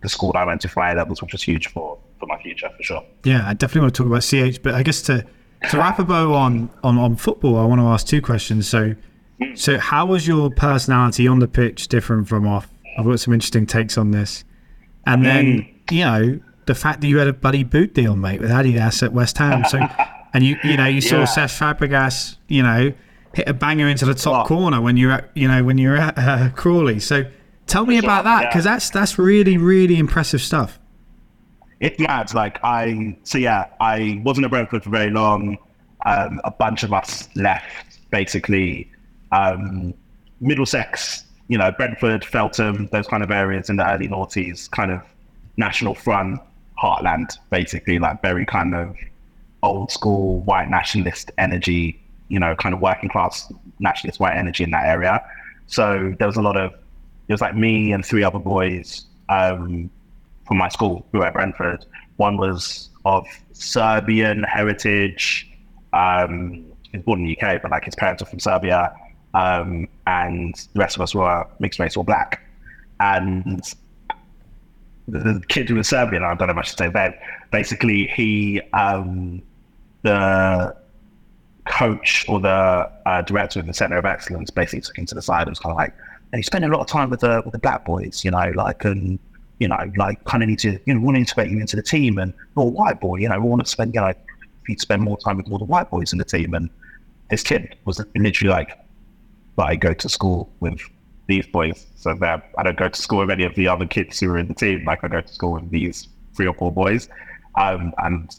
the school I went to for A levels, which was huge for, for my future for sure. Yeah, I definitely want to talk about CH, but I guess to to wrap a bow on, on on football, I want to ask two questions. So, so how was your personality on the pitch different from off? I've got some interesting takes on this, and then mm. you know the fact that you had a bloody boot deal, mate, with Adidas at West Ham. So, and you you know you saw Yeah. Cesc Fabregas, you know, hit a banger into the top corner when you're at you know when you're at uh, Crawley. So, tell me about that yeah. because that's that's really really impressive stuff. It's mad. Like I, so yeah, I wasn't at Brentford for very long. Um, a bunch of us left, basically. Um, Middlesex, you know, Brentford, Feltham, those kind of areas in the early noughties, kind of national front heartland, basically, like very kind of old school white nationalist energy, you know, kind of working class nationalist white energy in that area. So there was a lot of, it was like me and three other boys um, from my school who were at Brentford. One was of Serbian heritage. Um, born in the UK, but like his parents are from Serbia. Um, and the rest of us were mixed race or black. And the, the kid who was Serbian, I don't know much should say then, basically he, um, the coach or the uh, director of the Center of Excellence basically took him to the side and was kind of like, and he's spending a lot of time with the with the black boys, you know, like and you know, like kind of need to, you know, want to integrate you into the team, and you're a white boy, you know, we want to spend, you know, you'd spend more time with all the white boys in the team, and this kid was literally like, but I go to school with these boys, so that I don't go to school with any of the other kids who are in the team, like I go to school with these three or four boys, um, and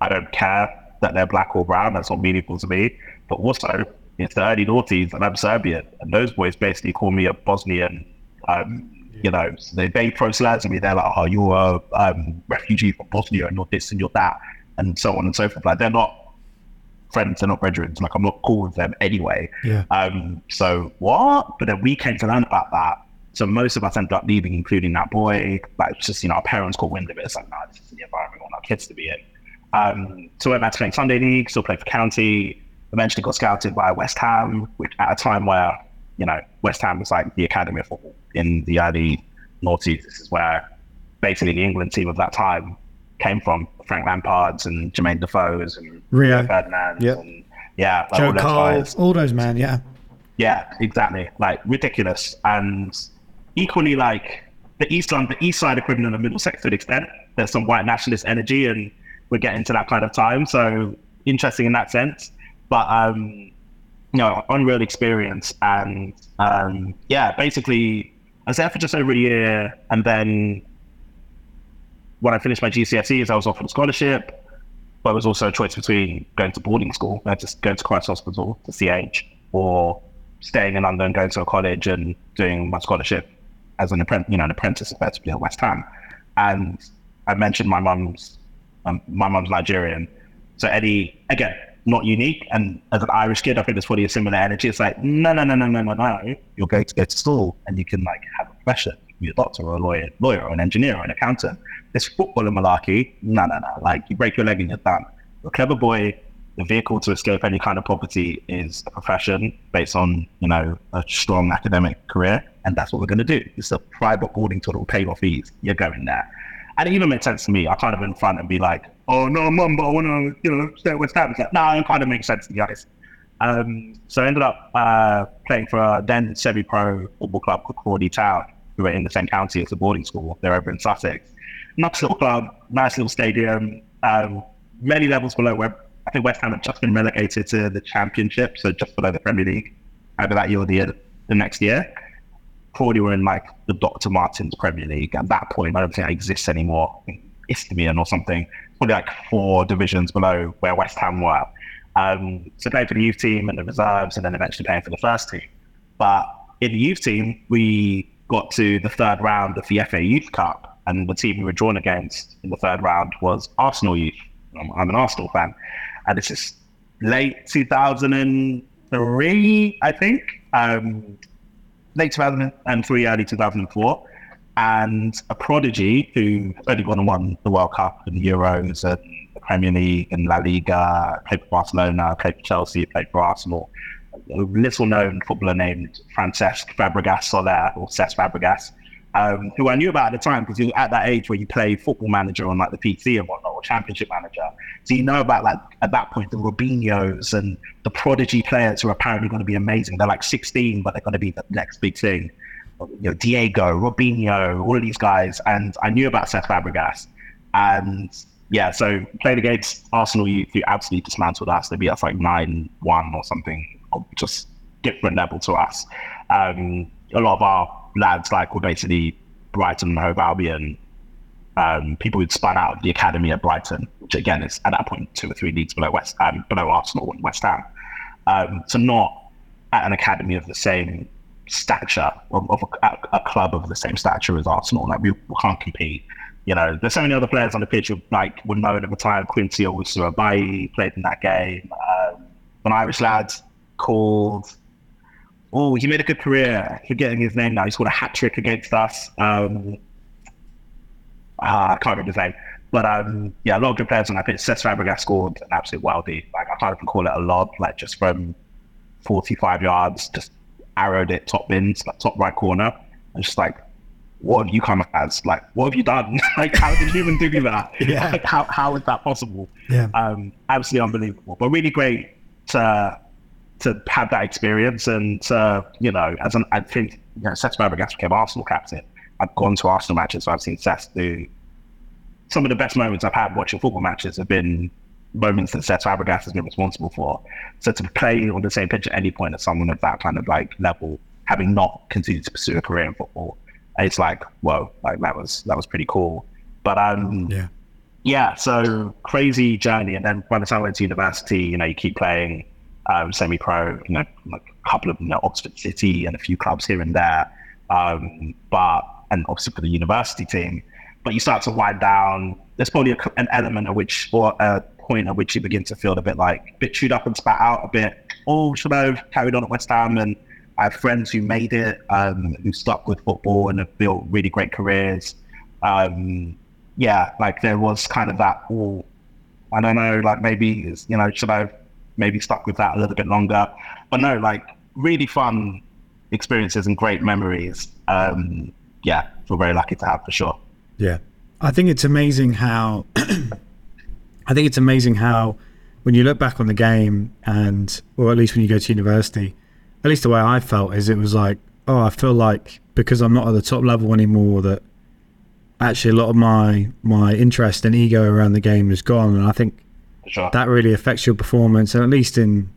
I don't care that they're black or brown. That's not meaningful to me. But also, it's the early noughties, and I'm Serbian, and those boys basically call me a Bosnian. Um, you know, so they they proselytize me. They're like, "Oh, you're a um, refugee from Bosnia, and you're this and you're that, and so on and so forth." Like they're not friends, they're not brethren. Like I'm not cool with them anyway. Yeah. Um, so what? But then we came to learn about that. So most of us ended up leaving, including that boy. Like it's just you know, our parents caught wind of it. It's like, nah, this is the environment we want our kids to be in. Um, so went back to playing Sunday league, still played for county. Eventually got scouted by West Ham, which at a time where you know West Ham was like the academy of football in the early noughties. This is where basically the England team of that time came from. Frank Lampard's and Jermaine Defoe's and Rio. Ferdinand Yep. and yeah, like Joe all Cole, all those man, yeah. Yeah, exactly. Like ridiculous, and equally like the East London, the East Side equivalent of Middlesex to an extent. There's some white nationalist energy, and we're getting to that kind of time. So interesting in that sense. But um, you know, unreal experience, and um, yeah, basically, I was there for just over a year, and then when I finished my GCSEs, I was offered a scholarship. But it was also a choice between going to boarding school, uh, just going to Christ Hospital to CH, or staying in London, going to a college and doing my scholarship as an apprentice, you know, an apprentice effectively at West Ham. And I mentioned my mum's, um, my mum's Nigerian. So Eddie, again, not unique. And as an Irish kid, I think there's probably a similar energy. It's like, no, no, no, no, no, no, no. You're going to go to school and you can like have a profession. Be a doctor or a lawyer, lawyer or an engineer or an accountant. This football and malarkey, no, no, no. Like you break your leg and you're done. You're a clever boy. The vehicle to escape any kind of poverty is a profession based on, you know, a strong academic career. And that's what we're going to do. It's a private boarding will pay your fees. You're going there. And it even made sense to me. I kind of in front and be like, oh, no, mum, but I want to, you know, stay with. It's like, no, it kind of makes sense to guys. Um, so I ended up uh, playing for a then semi-pro football club called Crawley Town, who were in the same county as the boarding school. They're over in Sussex. Nice little club, nice little stadium, um, many levels below where I think West Ham had just been relegated to the Championship, so just below the Premier League, either that year or the, the next year. Crawley were in like the Dr. Martens Premier League. At that point, I don't think it exists anymore. Isthmian or something, probably like four divisions below where West Ham were. Um, so played for the youth team and the reserves, and then eventually playing for the first team. But in the youth team, we got to the third round of the FA Youth Cup, and the team we were drawn against in the third round was Arsenal Youth. I'm, I'm an Arsenal fan, and this is late 2003, I think. Um, late 2003, early 2004. And a prodigy who only gone and won the World Cup and Euros and the Premier League and La Liga, played for Barcelona, played for Chelsea, played for Arsenal. a little known footballer named Francesc Fabregas Soler or Cesc Fabregas, um, who I knew about at the time because he was at that age where you play football manager on like the PC and whatnot, or championship manager. So you know about like at that point the Robinhos and the prodigy players who are apparently going to be amazing. They're like 16, but they're going to be the next big thing. You know, Diego, Robinho, all of these guys, and I knew about Cesc Fabregas, and yeah, so played against Arsenal youth who absolutely dismantled us. They beat us like nine one or something, just different level to us. Um, a lot of our lads like were basically Brighton and Hove Albion, um, people who'd spun out of the academy at Brighton, which again is at that point two or three leagues below West um, below Arsenal and West Ham. Um, so not at an academy of the same stature of, of a, a, club of the same stature as Arsenal. Like we, we, can't compete. You know, there's so many other players on the pitch who like were known at the time. Quincy Owusu-Abeyie played in that game. Um, an Irish lad called oh, he made a good career. Forgetting his name now. He scored a hat trick against us. Um, uh, I can't remember his name. But um, yeah, a lot of good players on that pitch. Cesc Fabregas scored an absolute wildie. Like I can't even call it a lob, like just from 45 yards, just arrowed it top bins, like top right corner. And just like, what have you come as? Like, what have you done? <laughs> like, how did you even do that? <laughs> yeah. Like, how, how is that possible? Yeah. Um, absolutely unbelievable. But really great to to have that experience. And uh, you know, as an I think you know, Cesc Fabregas became Arsenal captain. I've gone to Arsenal matches, so I've seen Cesc do some of the best moments I've had watching football matches have been moments that Cesc Fabregas has been responsible for. So to play on the same pitch at any point as someone of that kind of like level, having not continued to pursue a career in football, it's like whoa, like that was that was pretty cool. But um, yeah, yeah. So crazy journey, and then by the time I went to university, you know, you keep playing um, semi-pro, you know, like a couple of you know, Oxford City and a few clubs here and there. Um, but and obviously for the university team, but you start to wind down. There's probably a, an element of which, or a point at which you begin to feel a bit like a bit chewed up and spat out, a bit. Oh, should I have carried on at West Ham? And I have friends who made it, um, who stuck with football and have built really great careers. Um, yeah, like there was kind of that. Oh, I don't know, like maybe you know, should I maybe stuck with that a little bit longer. But no, like really fun experiences and great memories. Um, yeah, feel very lucky to have for sure. Yeah, I think it's amazing how. <clears throat> I think it's amazing how when you look back on the game and, or at least when you go to university, at least the way I felt is it was like, oh, I feel like because I'm not at the top level anymore that actually a lot of my my interest and ego around the game is gone and I think sure. that really affects your performance. And at least in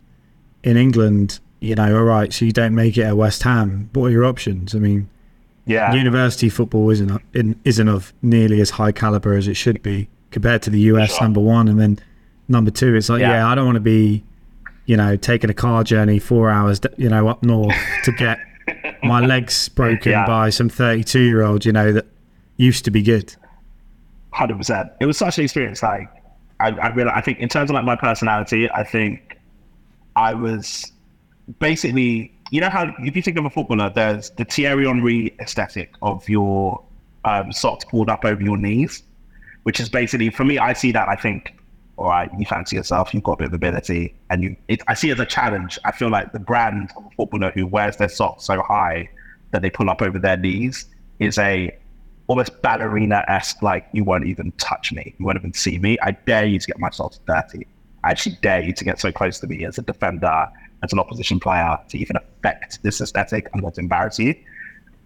in England, you know, all right, so you don't make it at West Ham. What are your options? I mean, yeah, university football isn't isn't of nearly as high caliber as it should be compared to the US sure. number one, and then number two. It's like, yeah, yeah I don't want to be, you know, taking a car journey four hours, you know, up north to get <laughs> my legs broken yeah. by some thirty-two year old, you know, that used to be good. Hundred percent. It was such an experience. Like I, I I think in terms of like my personality, I think I was basically, you know how if you think of a footballer, there's the Thierry Henry aesthetic of your um, socks pulled up over your knees, which is basically for me. I see that. I think, all right, you fancy yourself, you've got a bit of ability, and you. It, I see it as a challenge. I feel like the brand of a footballer who wears their socks so high that they pull up over their knees is a almost ballerina esque, like you won't even touch me, you won't even see me. I dare you to get myself dirty. I actually dare you to get so close to me as a defender, as an opposition player, to even affect this aesthetic. I'm going to embarrass you.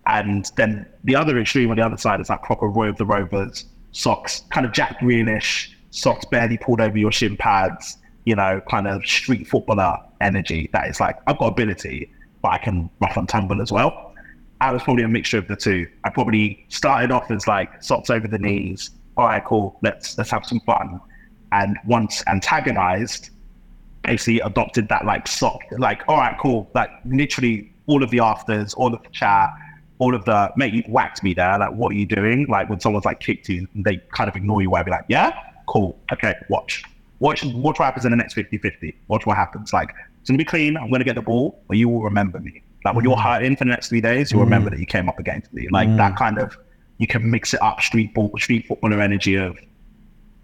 And then the other extreme on the other side is that proper Roy of the Rovers socks, kind of Jack Grealish socks barely pulled over your shin pads, you know, kind of street footballer energy. That is like I've got ability, but I can rough and tumble as well. I was probably a mixture of the two. I probably started off as like socks over the knees. All right, cool. Let's let's have some fun. And once antagonized, basically adopted that like sock, like all right, cool. Like literally all of the afters, all of the chat, all of the mate, you whacked me there. Like, what are you doing? Like when someone's like kicked you, they kind of ignore you. Where be like, yeah, cool, okay, watch, watch, watch what happens in the next 50-50. Watch what happens. Like it's gonna be clean. I'm gonna get the ball, but you will remember me. Like when you're hurting for the next three days, you'll mm. remember that you came up against me. Like mm. that kind of, you can mix it up street ball, street footballer energy of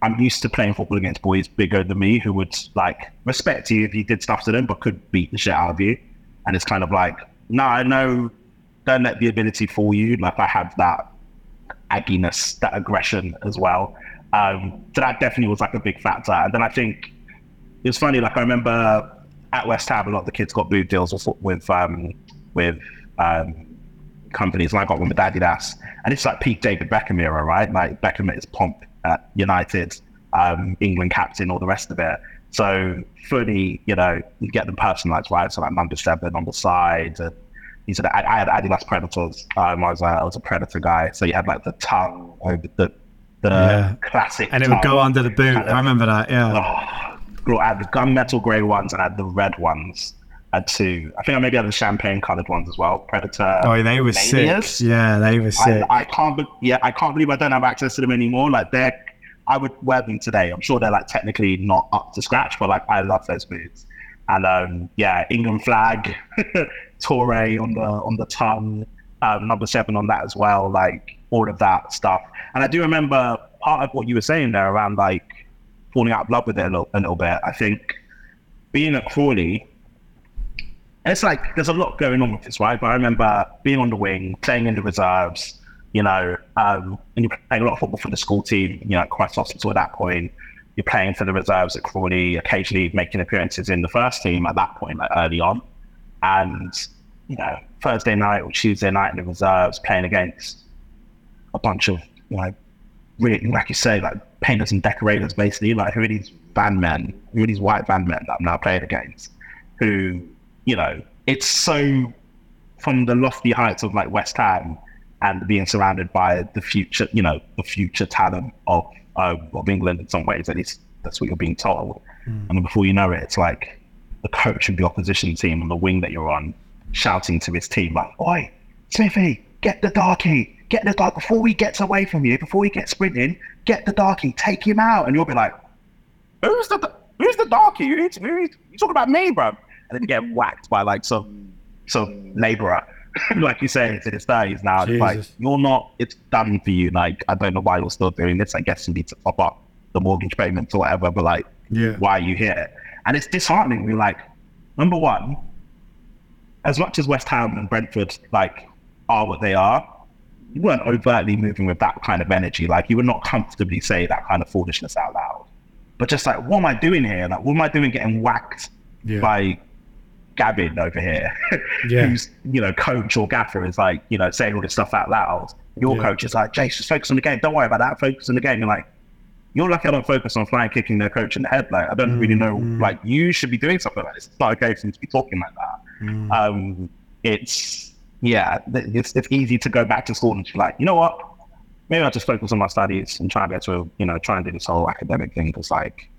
I'm used to playing football against boys bigger than me who would like respect you if you did stuff to them, but could beat the shit out of you. And it's kind of like, no, I know, don't let the ability fool you. Like I have that agginess, that aggression as well. Um, so that definitely was like a big factor. And then I think it was funny. Like I remember at West Ham, a lot of the kids got booth deals with with um, with um, companies, and I got one with Adidas. And it's like peak David Beckham era, right? Like Beckham is pomp at United, um, England captain, all the rest of it. So fully, you know, you get them personalized, right? So like number seven on the side. And he said, I, I had Adidas Predators. Um, I was I was a Predator guy. So you had like the tongue over the the yeah. classic, and it would go under the boot. Kind of, I remember that. Yeah. Oh, I had the gunmetal grey ones and I had the red ones. I had two. I think I maybe had the champagne coloured ones as well. Predator. Oh, they were Manias. sick. Yeah, they were sick. I, I can't. Be- yeah, I can't believe I don't have access to them anymore. Like they're I would wear them today. I'm sure they're like technically not up to scratch, but like I love those boots. And um, yeah, England flag, <laughs> Touray on the on the tongue, um, number seven on that as well. Like all of that stuff. And I do remember part of what you were saying there around like falling out of love with it a little, a little bit. I think being at Crawley, it's like there's a lot going on with this, right? But I remember being on the wing, playing in the reserves, you know, um, and you're playing a lot of football for the school team, you know, at Christ Hospital at that point. You're playing for the reserves at Crawley, occasionally making appearances in the first team at that point, like early on. And, you know, Thursday night or Tuesday night in the reserves, playing against a bunch of, know, really, like you say, like painters and decorators, basically, like who are these band men, who are these white band men that I'm now playing against, who, you know, it's so from the lofty heights of like West Ham and being surrounded by the future, you know, the future talent of uh, of England in some ways. At least that's what you're being told. Mm. And before you know it, it's like the coach of the opposition team on the wing that you're on shouting to his team like, "Oi, Smithy, get the darkie, get the dark before he gets away from you, before he gets sprinting, get the darkie, take him out." And you'll be like, "Who's the who's the darkie? You, you, you talking about me, bro?" And then get whacked by like some some labourer like you say, it's in his thirties now. It's like you're not. It's done for you. Like I don't know why you're still doing this. I guess you need to top up the mortgage payments or whatever. But like, yeah, why are you here? And it's disheartening. We're like, number one, as much as West Ham and Brentford like are what they are, you weren't overtly moving with that kind of energy. Like you would not comfortably say that kind of foolishness out loud. But just like, what am I doing here? Like, what am I doing getting whacked yeah. by Gavin over here, <laughs> yeah. who's you know coach or gaffer is like you know saying all this stuff out loud. Your yeah. coach is like, Jace, just focus on the game. Don't worry about that. Focus on the game. You're like, you're lucky I don't focus on flying kicking their coach in the head. Like I don't mm really know. Mm. Like you should be doing something like this. It's not okay for you to be talking like that. Mm. Um, it's yeah, it's it's easy to go back to school and be like, you know what? Maybe I'll just focus on my studies and try and get to you know try and do this whole academic thing because like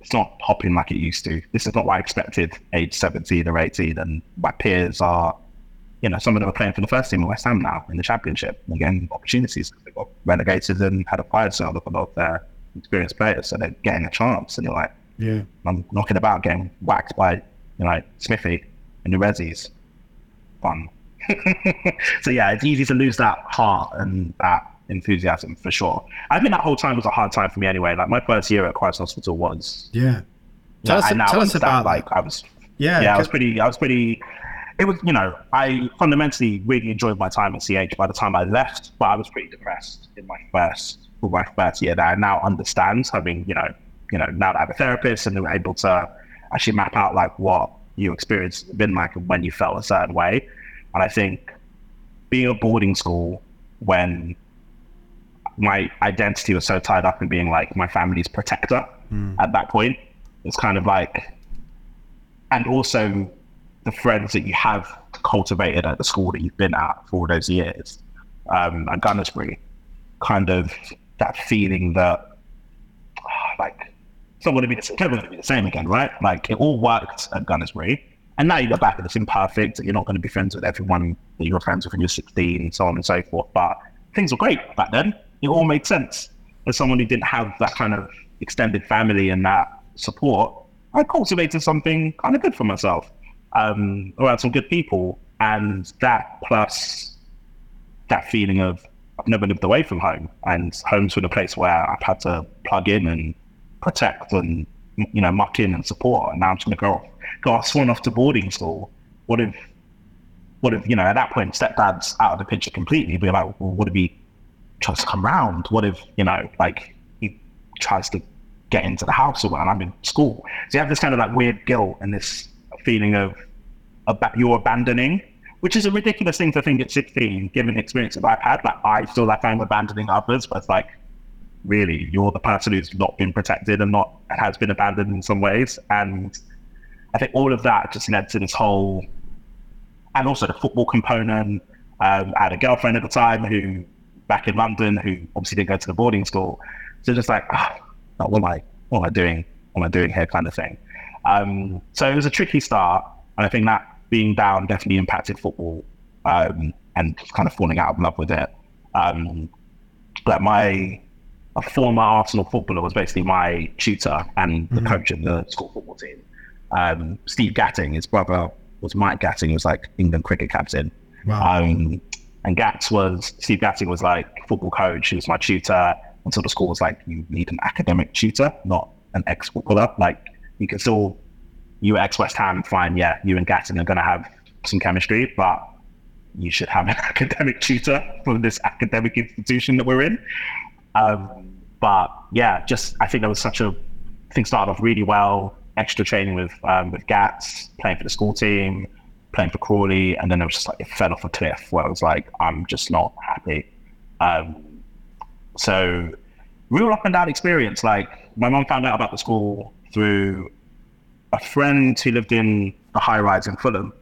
it's not hopping like it used to. This is not what I expected age 17 or 18. And my peers are, you know, some of them are playing for the first team in West Ham now in the championship and getting opportunities. They got relegated and had a fire sale of a lot of their experienced players. So they're getting a chance. And you're like, yeah, I'm knocking about getting whacked by, you know, like Smithy and the Rezzies. Fun. <laughs> so yeah, it's easy to lose that heart and that enthusiasm for sure. I think that whole time was a hard time for me anyway. Like my first year at Christ Hospital was yeah. Tell us, tell us about like I was yeah yeah I was pretty I was pretty. It was you know I fundamentally really enjoyed my time at CH. By the time I left, but I was pretty depressed in my first my first year that I now understand having you know you know now that I have a therapist and we're able to actually map out like what you experienced been like when you felt a certain way. And I think being a boarding school when my identity was so tied up in being like my family's protector mm. at that point. It's kind of like, and also the friends that you have cultivated at the school that you've been at for all those years um, at Gunnersbury, kind of that feeling that, <sighs> like, it's not going to be the same, never going to be the same again, right? Like, it all worked at Gunnersbury. And now you look back and it's imperfect. You're not going to be friends with everyone that you were friends with when you're 16 and so on and so forth. But things were great back then it all made sense. As someone who didn't have that kind of extended family and that support, I cultivated something kind of good for myself um, around some good people. And that plus that feeling of I've never lived away from home, and home's been a place where I've had to plug in and protect and you know muck in and support. And now I'm just gonna go off, go off, swan off to boarding school. What if, what if you know at that point stepdad's out of the picture completely? Be like, well, what if he tries to come round? What if you know like he tries to get into the house or what? And I'm in school, so you have this kind of like weird guilt and this feeling of, of you're abandoning which is a ridiculous thing to think at 16, given the experience that I've had. Like, I feel like I'm abandoning others, but it's like, really, you're the person who's not been protected and not has been abandoned in some ways. And I think all of that just led to this whole, and also the football component. Um, I had a girlfriend at the time who, back in London, who obviously didn't go to the boarding school. So just like, oh, what am I, what am I doing? What am I doing here, kind of thing. Um, so it was a tricky start, and I think that being down definitely impacted football um, and kind of falling out of love with it. Um, but my a former Arsenal footballer was basically my tutor and the mm-hmm. coach of the school football team. Um, Steve Gatting, his brother was Mike Gatting, was like England cricket captain. Wow. Um, and Gats was Steve Gatting was like football coach. He was my tutor until the school was like, you need an academic tutor, not an ex footballer. Like you can still you ex West Ham, fine, yeah, you and Gatting are going to have some chemistry, but you should have <laughs> an academic tutor for this academic institution that we're in. Um, but yeah, just I think that was such a thing started off really well. Extra training with um, with Gats, playing for the school team, playing for Crawley, and then it was just like it fell off a cliff where I was like, I'm just not happy. Um, so real up and down experience. Like my mom found out about the school through a friend who lived in a high rise in Fulham,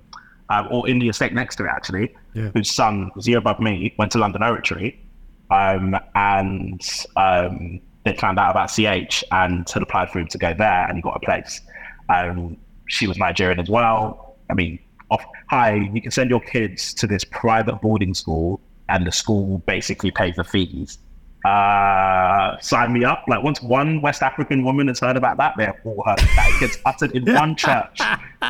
um, or in the estate next to it actually, yeah. whose son was year above me, went to London Oratory, um, and um, they found out about CH and had applied for him to go there, and he got a place. Um, she was Nigerian as well. I mean, off, hi, you can send your kids to this private boarding school, and the school basically pays the fees uh, sign me up. Like once one West African woman has heard about that, they're all heard that gets uttered in one <laughs> church.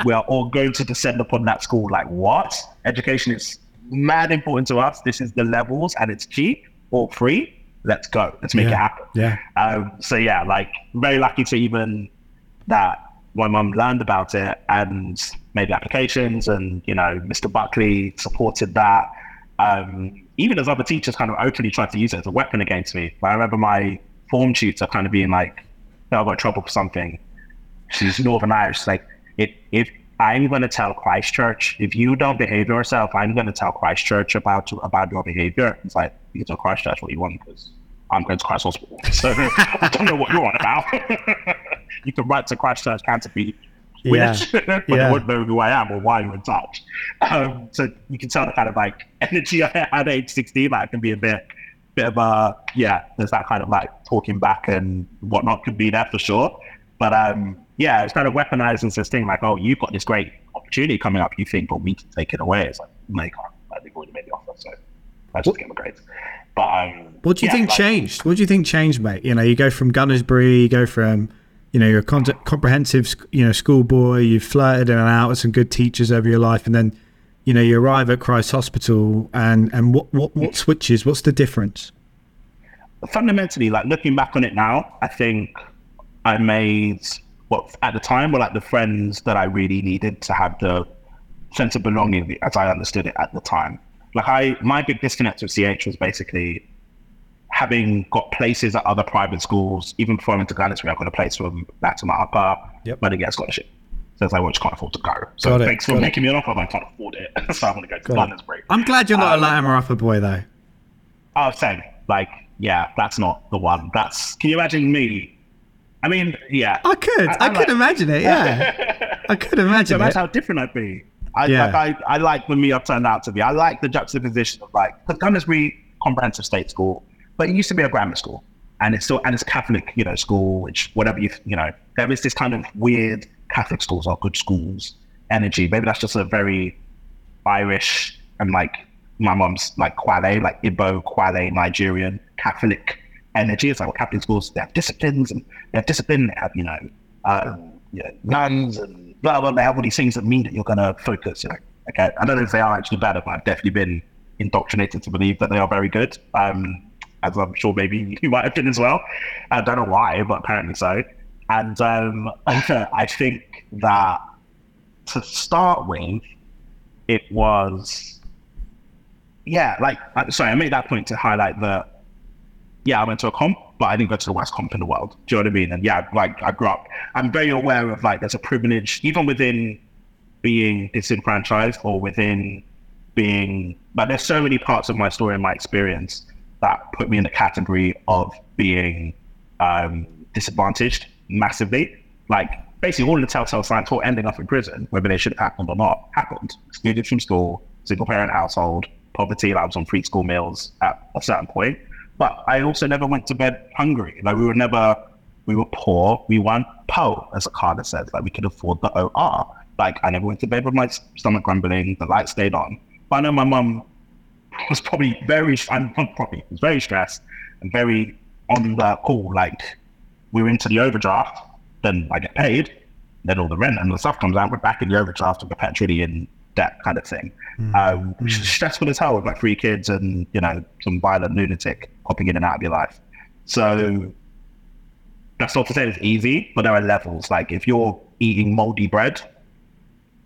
We are all going to descend upon that school. Like what? Education is mad important to us. This is the levels, and it's cheap or free. Let's go. Let's make yeah. it happen. Yeah. Um, so yeah, like very lucky to even that my mum learned about it and made applications, and you know, Mr. Buckley supported that. Um, even as other teachers kind of openly tried to use it as a weapon against me. I remember my form tutor kind of being like, oh, I got trouble for something. She's Northern Irish. Like, it, if I'm going to tell Christchurch, if you don't behave yourself, I'm going to tell Christchurch about about your behavior. It's like, you can tell Christchurch what you want because I'm going to Christ Hospital. <laughs> So <laughs> I don't know what you're on about. <laughs> you can write to Christchurch Canterbury yeah. <laughs> but yeah. wouldn't know who I am or why you're in touch. Um, so you can tell the kind of like <laughs> energy I had at age 16, like can be a bit, bit of a, yeah, there's that kind of like talking back and whatnot could be there for sure. But um, yeah, it's kind of weaponizing this thing like, oh, you've got this great opportunity coming up. You think, but we can take it away. It's like, no, you can't. Like, they've already made the offer, so I just get my grades. But um, what do you yeah, think like, changed? What do you think changed, mate? You know, you go from Gunnersbury, you go from you know, you're a comprehensive, you know, schoolboy. You've flirted in and out with some good teachers over your life, and then, you know, you arrive at Christ Hospital, and and what what what switches? What's the difference? Fundamentally, like looking back on it now, I think I made what at the time were like the friends that I really needed to have the sense of belonging as I understood it at the time. Like I, my big disconnect with CH was basically having got places at other private schools, even before I went to Gunnersbury, I got a place from Latimer Upper, yep. but I get a scholarship. So it's like, well, I just can't afford to go. So got thanks it, for making it. me an offer, but I can't afford it. <laughs> so I want to go to Gunnersbury. I'm glad you're not um, a Latimer Upper boy, though. Oh, same. Like, yeah, that's not the one. That's, can you imagine me? I mean, yeah. I could. I, I could like, imagine it, yeah. <laughs> I could imagine so that's how different I'd be. I, yeah. like, I, I like when me I've turned out to be. I like the juxtaposition of like, because Gunnersbury Comprehensive State School, but it used to be a grammar school, and it's still and it's Catholic, you know, school, which whatever you you know, there is this kind of weird Catholic schools are good schools energy. Maybe that's just a very Irish and like my mom's like Kwale, like Ibo, Kwale, Nigerian Catholic energy. It's like well, Catholic schools they have disciplines and they have discipline. They have you know, um, you know nuns and blah blah. They have all these things that mean that you're gonna focus. You know, okay. I don't know if they are actually better, but I've definitely been indoctrinated to believe that they are very good. Um, as I'm sure maybe <laughs> you might have been as well. I don't know why, but apparently so. And um, <laughs> I think that to start with, it was, yeah, like, sorry, I made that point to highlight that, yeah, I went to a comp, but I didn't go to the worst comp in the world. Do you know what I mean? And yeah, like, I grew up, I'm very aware of like, there's a privilege, even within being disenfranchised or within being, but there's so many parts of my story and my experience that put me in the category of being um, disadvantaged massively. Like basically all the telltale signs for ending up in prison, whether they should have happened or not, happened. Excluded from school, single parent household, poverty. I was on free school meals at a certain point. But I also never went to bed hungry. Like we were never, we were poor. We weren't po, as a Carter says. Like we could afford the OR. Like I never went to bed with my stomach grumbling. The light stayed on. But I know my mum was probably very, I'm probably was very stressed and very on the call. Like we're into the overdraft, then I get paid, then all the rent and the stuff comes out. We're back in the overdraft and perpetually in debt, kind of thing. Mm. Um, which is stressful as hell with like three kids and you know some violent lunatic popping in and out of your life. So that's not to say it's easy, but there are levels. Like if you're eating moldy bread,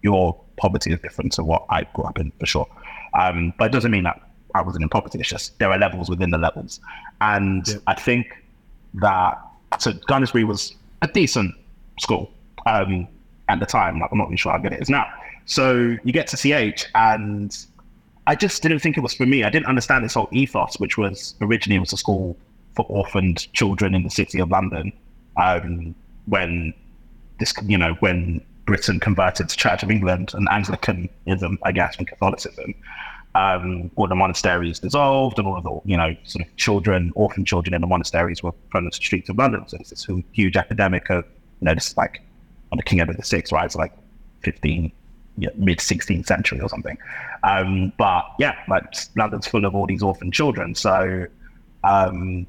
your poverty is different to what I grew up in for sure. Um, but it doesn't mean that I wasn't in poverty. It's just there are levels within the levels. And yeah. I think that so Gunnersbury was a decent school um, at the time. Like I'm not even sure how good it is now. So you get to CH, and I just didn't think it was for me. I didn't understand this whole ethos, which was originally it was a school for orphaned children in the city of London. Um, when this, you know, when Britain converted to Church of England and Anglicanism, I guess, and Catholicism. Um, all the monasteries dissolved, and all of the you know sort of children, orphan children in the monasteries were thrown from the streets of London. So it's this huge epidemic of you know this is like on the King Edward VI, right? It's like 15, yeah, mid 16th century or something. Um, but yeah, like London's full of all these orphan children. So um,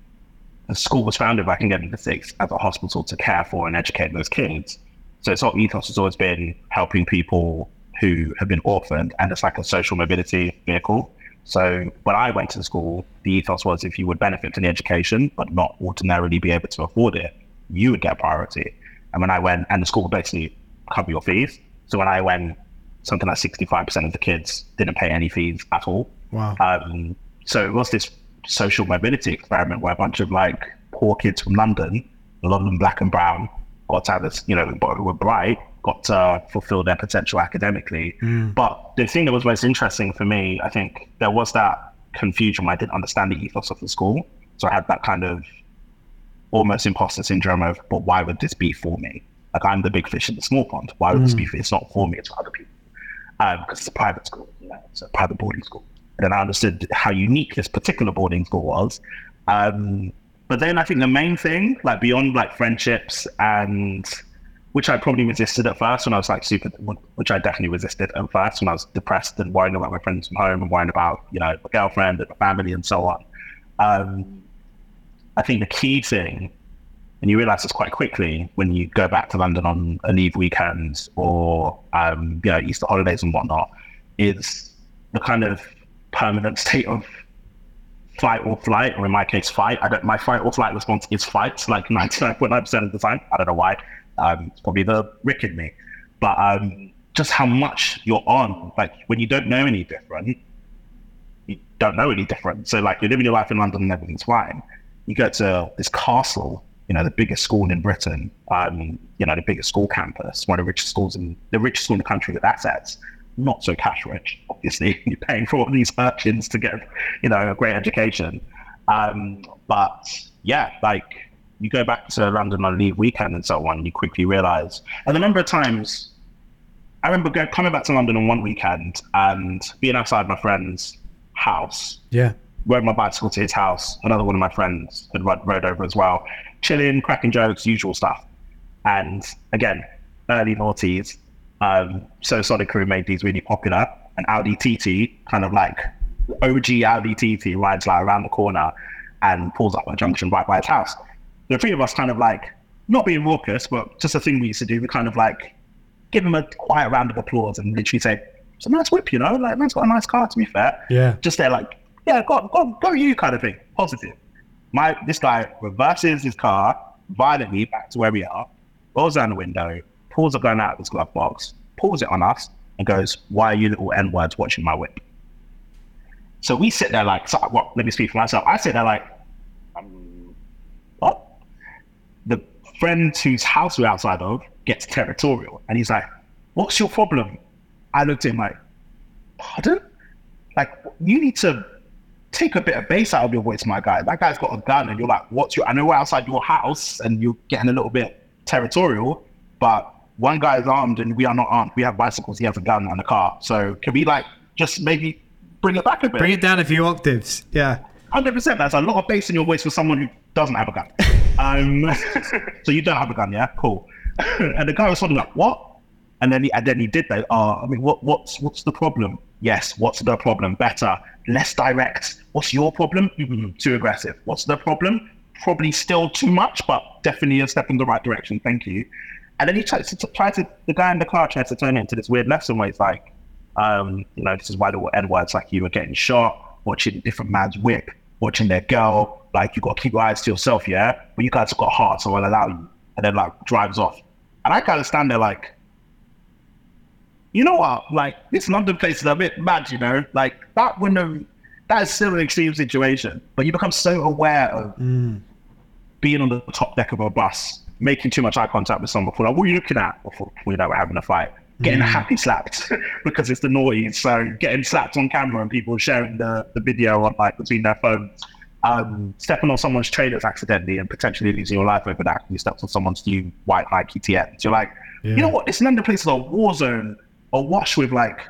the school was founded by King Edward VI as a hospital to care for and educate those kids. So its whole ethos has always been helping people who have been orphaned, and it's like a social mobility vehicle. So when I went to the school, the ethos was if you would benefit from the education but not ordinarily be able to afford it, you would get priority. And when I went, and the school would basically cover your fees. So when I went, something like 65% of the kids didn't pay any fees at all. Wow. Um, so it was this social mobility experiment where a bunch of like poor kids from London, a lot of them black and brown, got to have this, you know, who were bright, got to fulfill their potential academically. Mm. But the thing that was most interesting for me, I think there was that confusion I didn't understand the ethos of the school. So I had that kind of almost imposter syndrome of, but why would this be for me? Like I'm the big fish in the small pond. Why would mm. this be for It's not for me, it's for other people. Because um, it's a private school, you know, it's a private boarding school. And then I understood how unique this particular boarding school was. Um, but then I think the main thing, like beyond like friendships and which I probably resisted at first when I was like super, which I definitely resisted at first when I was depressed and worrying about my friends from home and worrying about, you know, my girlfriend and my family and so on. Um, I think the key thing, and you realize this quite quickly when you go back to London on a leave weekend or, um, you know, Easter holidays and whatnot, is the kind of permanent state of fight or flight, or in my case, fight. I don't. My fight or flight response is fight, <laughs> like ninety nine point nine percent of the time. I don't know why. Um, it's probably the Rick in me, but um, just how much you're on. Like when you don't know any different, you don't know any different. So like you're living your life in London and everything's fine. You go to this castle, you know, the biggest school in Britain, um, you know, the biggest school campus, one of the richest schools in the richest school in the country with assets not so cash rich. Obviously, <laughs> you're paying for all these urchins to get, you know, a great education. Um, but yeah, like you go back to London on a leave weekend and so on, you quickly realize. And the number of times I remember going, coming back to London on one weekend and being outside my friend's house. Yeah. Rode my bicycle to his house. Another one of my friends had rode, rode over as well. Chilling, cracking jokes, usual stuff. And again, early noughties, um, so Sonic Crew made these really popular. And Audi TT, kind of like OG Audi TT, rides like around the corner and pulls up at a junction right by his house. The three of us kind of like, not being raucous, but just a thing we used to do. We kind of like give him a quiet round of applause and literally say, it's a nice whip, you know, like man's got a nice car. To be fair, Yeah. just there, like, yeah, go, go, go, you kind of thing, positive. My this guy reverses his car violently back to where we are, rolls down the window, pulls a gun out of his glove box, pulls it on us, and goes, "Why are you little n words watching my whip?" So we sit there like, so, what? Let me speak for myself. I sit there like, um, what? The friend whose house we're outside of gets territorial, and he's like, "What's your problem?" I looked at him like, "Pardon? Like, you need to take a bit of bass out of your voice, my guy. That guy's got a gun, and you're like, what's your? I know we're outside your house, and you're getting a little bit territorial, but one guy is armed, and we are not armed. We have bicycles. He has a gun and a car. So can we like just maybe bring it back a bit? Bring it down a few octaves. Yeah. Hundred percent. That's a lot of bass in your voice for someone who doesn't have a gun. <laughs> Um, <laughs> so you don't have a gun, yeah? Cool. <laughs> and the guy was sort of like, "What?" And then he and then he did that. Uh, I mean, what what's what's the problem? Yes. What's the problem? Better, less direct. What's your problem? Mhm, Too aggressive. What's the problem? Probably still too much, but definitely a step in the right direction. Thank you. And then he tried to try to the guy in the car tried to turn it into this weird lesson where it's like, um, you know, this is why the N words like you were getting shot, watching different man's whip, watching their girl. Like you got to keep your eyes to yourself, yeah. But you guys have got heart, so I'll allow you. And then like drives off, and I kind of stand there like, you know what? Like this London place is a bit mad, you know. Like that wouldn't. That is still an extreme situation, but you become so aware of being on the top deck of a bus, making too much eye contact with someone before like, what are you looking at? Before you know we're having a fight. Getting happy slapped <laughs> because it's the noise. So getting slapped on camera and people sharing the, the video on like between their phones. Um, stepping on someone's trainers accidentally and potentially losing your life over that. You stepped on someone's new white Nike TNs. You're like, you know what? This London place is a war zone, awash with like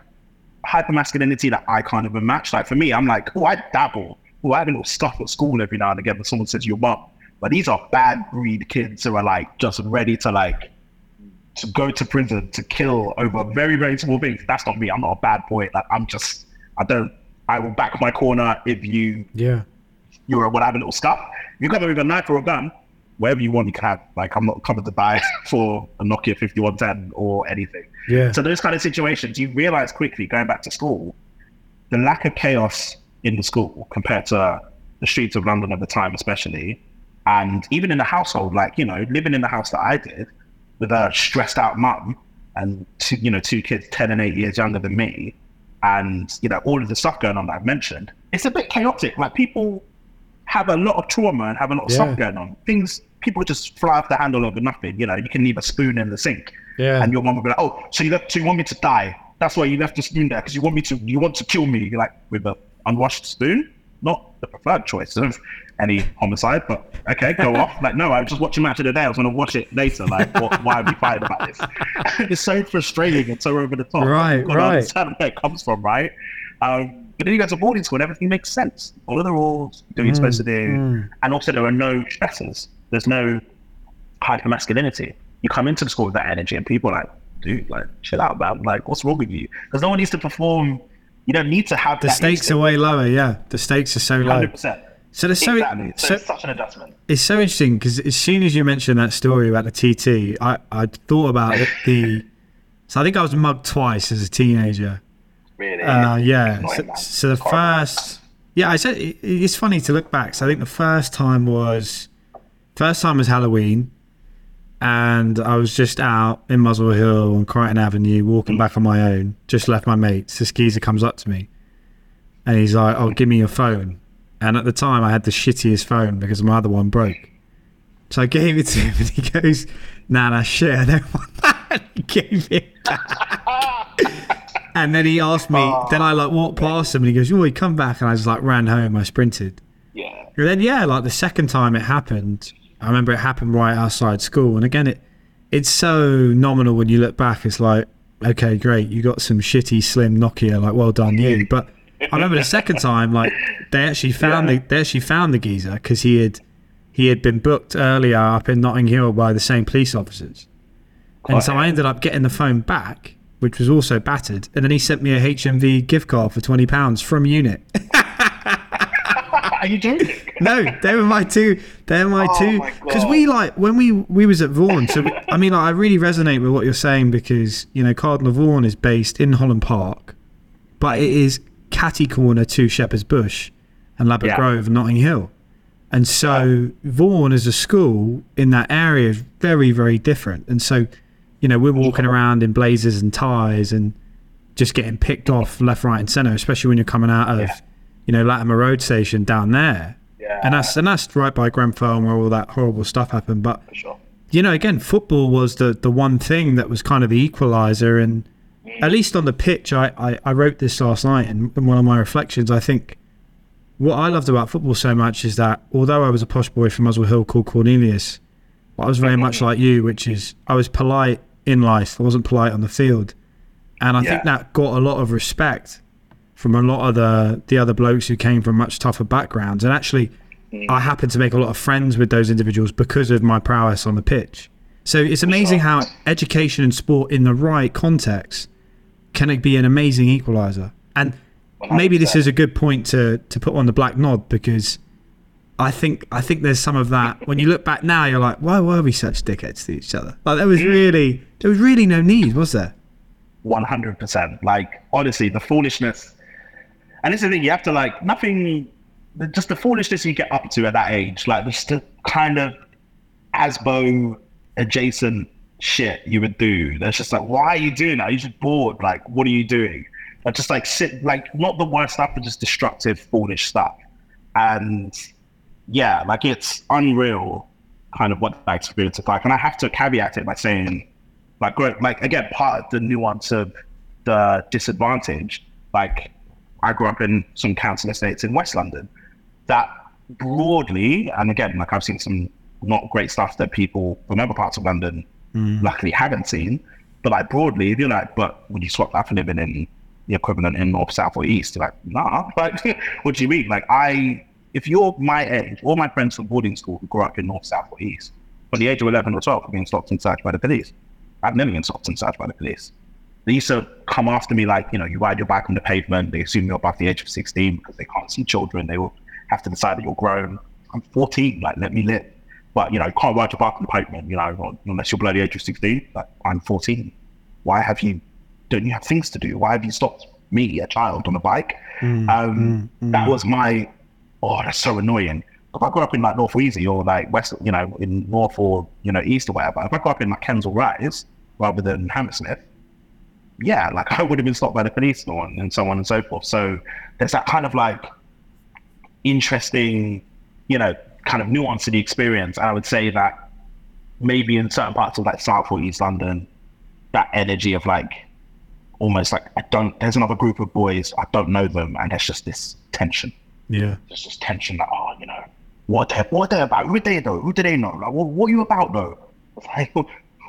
hyper masculinity that I can't even match. Like for me, I'm like, oh, I dabble. Oh, I have a little stuff at school every now and again but someone says your mum. But these are bad breed kids who are like just ready to like to go to prison to kill over very very small things. That's not me. I'm not a bad boy. Like I'm just I don't. I will back my corner if you Yeah. you're would have a little scuff. You come with a knife or a gun, whatever you want, you can have. Like I'm not covered to buy <laughs> for a Nokia 5110 or anything. Yeah. So those kind of situations, you realize quickly going back to school, the lack of chaos in the school compared to the streets of London at the time, especially, and even in the household, like you know, living in the house that I did with a stressed out mum and two, you know, two kids ten and eight years younger than me, and you know, all of the stuff going on that I've mentioned, it's a bit chaotic. Like people have a lot of trauma and have a lot of Yeah. stuff going on. Things people just fly off the handle over nothing. You know, you can leave a spoon in the sink, Yeah. and your mom will be like, "Oh, so you left? So you want me to die? That's why you left the spoon there because you want me to. You want to kill me? You're like with a unwashed spoon? Not the preferred choice of any homicide, but okay, go off. Like, no, I was just watching Match of the Day. I was going to watch it later. Like, what, why are we fighting about this? <laughs> it's so frustrating and so over the top. Right, to right. understand where it comes from, right? Um, but then you go to boarding school and everything makes sense. All of the rules, do what you're supposed to do. mm. And also, there are no stressors. There's no hyper masculinity. You come into the school with that energy, and people are like, dude, like, chill out, man. Like, what's wrong with you? Because no one needs to perform. You don't need to have The stakes are way lower. Yeah. The stakes are so low. 100%. So there's so, exactly. So, so it's such an adjustment. it's so interesting because as soon as you mentioned that story about the TT, I I thought about it, the. So I think I was mugged twice as a teenager. Really. Uh, yeah. So, so the first, yeah, I said it, it's funny to look back. So I think the first time was, first time was Halloween, and I was just out in Muswell Hill on Creighton Avenue, walking back on my own. Just left my mates. This geezer comes up to me, and he's like, "Oh, give me your phone." And at the time, I had the shittiest phone because my other one broke. So I gave it to him, <laughs> and he goes, "Nah, nah, shit, I don't <laughs> want that." And <laughs> he gave it and then he asked me, oh, then I like walked past him and he goes, Oh, he come back. And I just like ran home. I sprinted. Yeah. And then, yeah, like the second time it happened, I remember it happened right outside school. And again, it it's so nominal when you look back. It's like, okay, great. You got some shitty, slim Nokia. Like, well done, you. But I remember the second time, like, they actually found Yeah. the they actually found the geezer because he had he had been booked earlier up in Notting Hill by the same police officers. And so I ended up getting the phone back, which was also battered. And then he sent me a HMV gift card for twenty pounds from Unit. Are you joking? <laughs> no, they were my two. They're my Oh two. Because we like when we we was at Vaughan. So we, I mean, like, I really resonate with what you're saying because you know Cardinal Vaughan is based in Holland Park, but it is catty corner to Shepherd's Bush and Ladbroke Yeah. Grove and Notting Hill. And so Vaughan as a school in that area is very, very different. And so, you know, we're walking around in blazers and ties and just getting picked off left, right, and centre, especially when you're coming out of, Yeah. you know, Latimer Road Station down there. Yeah. And that's and that's right by Grenfell and where all that horrible stuff happened. But sure. you know, again, football was the the one thing that was kind of the equalizer, and at least on the pitch, I I, I wrote this last night in, in one of my reflections. I think what I loved about football so much is that although I was a posh boy from Muswell Hill called Cornelius, I was very much like you, which is I was polite in life. I wasn't polite on the field, and I think that got a lot of respect from a lot of the the other blokes who came from much tougher backgrounds. And actually, mm. I happened to make a lot of friends with those individuals because of my prowess on the pitch. So it's amazing how education and sport in the right context can be an amazing equalizer. And maybe this is a good point to to put on the black nod because I think I think there's some of that. When you look back now, you're like, why were we such dickheads to each other? Like there was really there was really no need, was there? One hundred percent. Like honestly, the foolishness, and this is the thing. You have to like nothing. Just the foolishness you get up to at that age, like just the kind of ASBO adjacent shit you would do. That's just like, why are you doing that? You're just bored. Like, what are you doing? Like, just like sit, like not the worst stuff, but just destructive, foolish stuff. And yeah, like it's unreal, kind of what that experience is like. And I have to caveat it by saying, like, like again, part of the nuance of the disadvantage. Like, I grew up in some council estates in West London. That broadly, and again, like I've seen some not great stuff that people from other parts of London hmm. luckily haven't seen. But like broadly, if you're like, but would you swap that for living in the equivalent in north, south, or east? You're like, nah. <laughs> Like, what do you mean? Like, I, if you're my age, all my friends from boarding school who grew up in north, south, or east, from the age of 11 or 12, are being stopped and searched by the police. I've never been stopped and searched by the police. They used to come after me like, you know, you ride your bike on the pavement. They assume you're above the age of 16 because they can't see children. They will have to decide that you're grown. I'm 14. Like, let me live. But, you know, you can't ride your bike on the pavement, you know, unless you're below the age of 16. Like, I'm 14. Why have you, don't you have things to do? Why have you stopped me, a child, on a bike? Mm, um, mm, mm. That was my, oh, that's so annoying. If I grew up in like North Wheezy or like West, you know, in North or, you know, East or whatever, if I grew up in like Kensal Rise rather than Hammersmith, yeah, like <laughs> I would have been stopped by the police and, and so on and so forth. So there's that kind of like interesting, you know, kind of nuance to the experience. And I would say that maybe in certain parts of like South or East London, that energy of like almost like I don't. There's another group of boys. I don't know them, and there's just this tension. Yeah. There's just tension that oh, you know, what they what are they about? Who are they though? Who do they know? Like, what, what are you about though? <laughs> Like,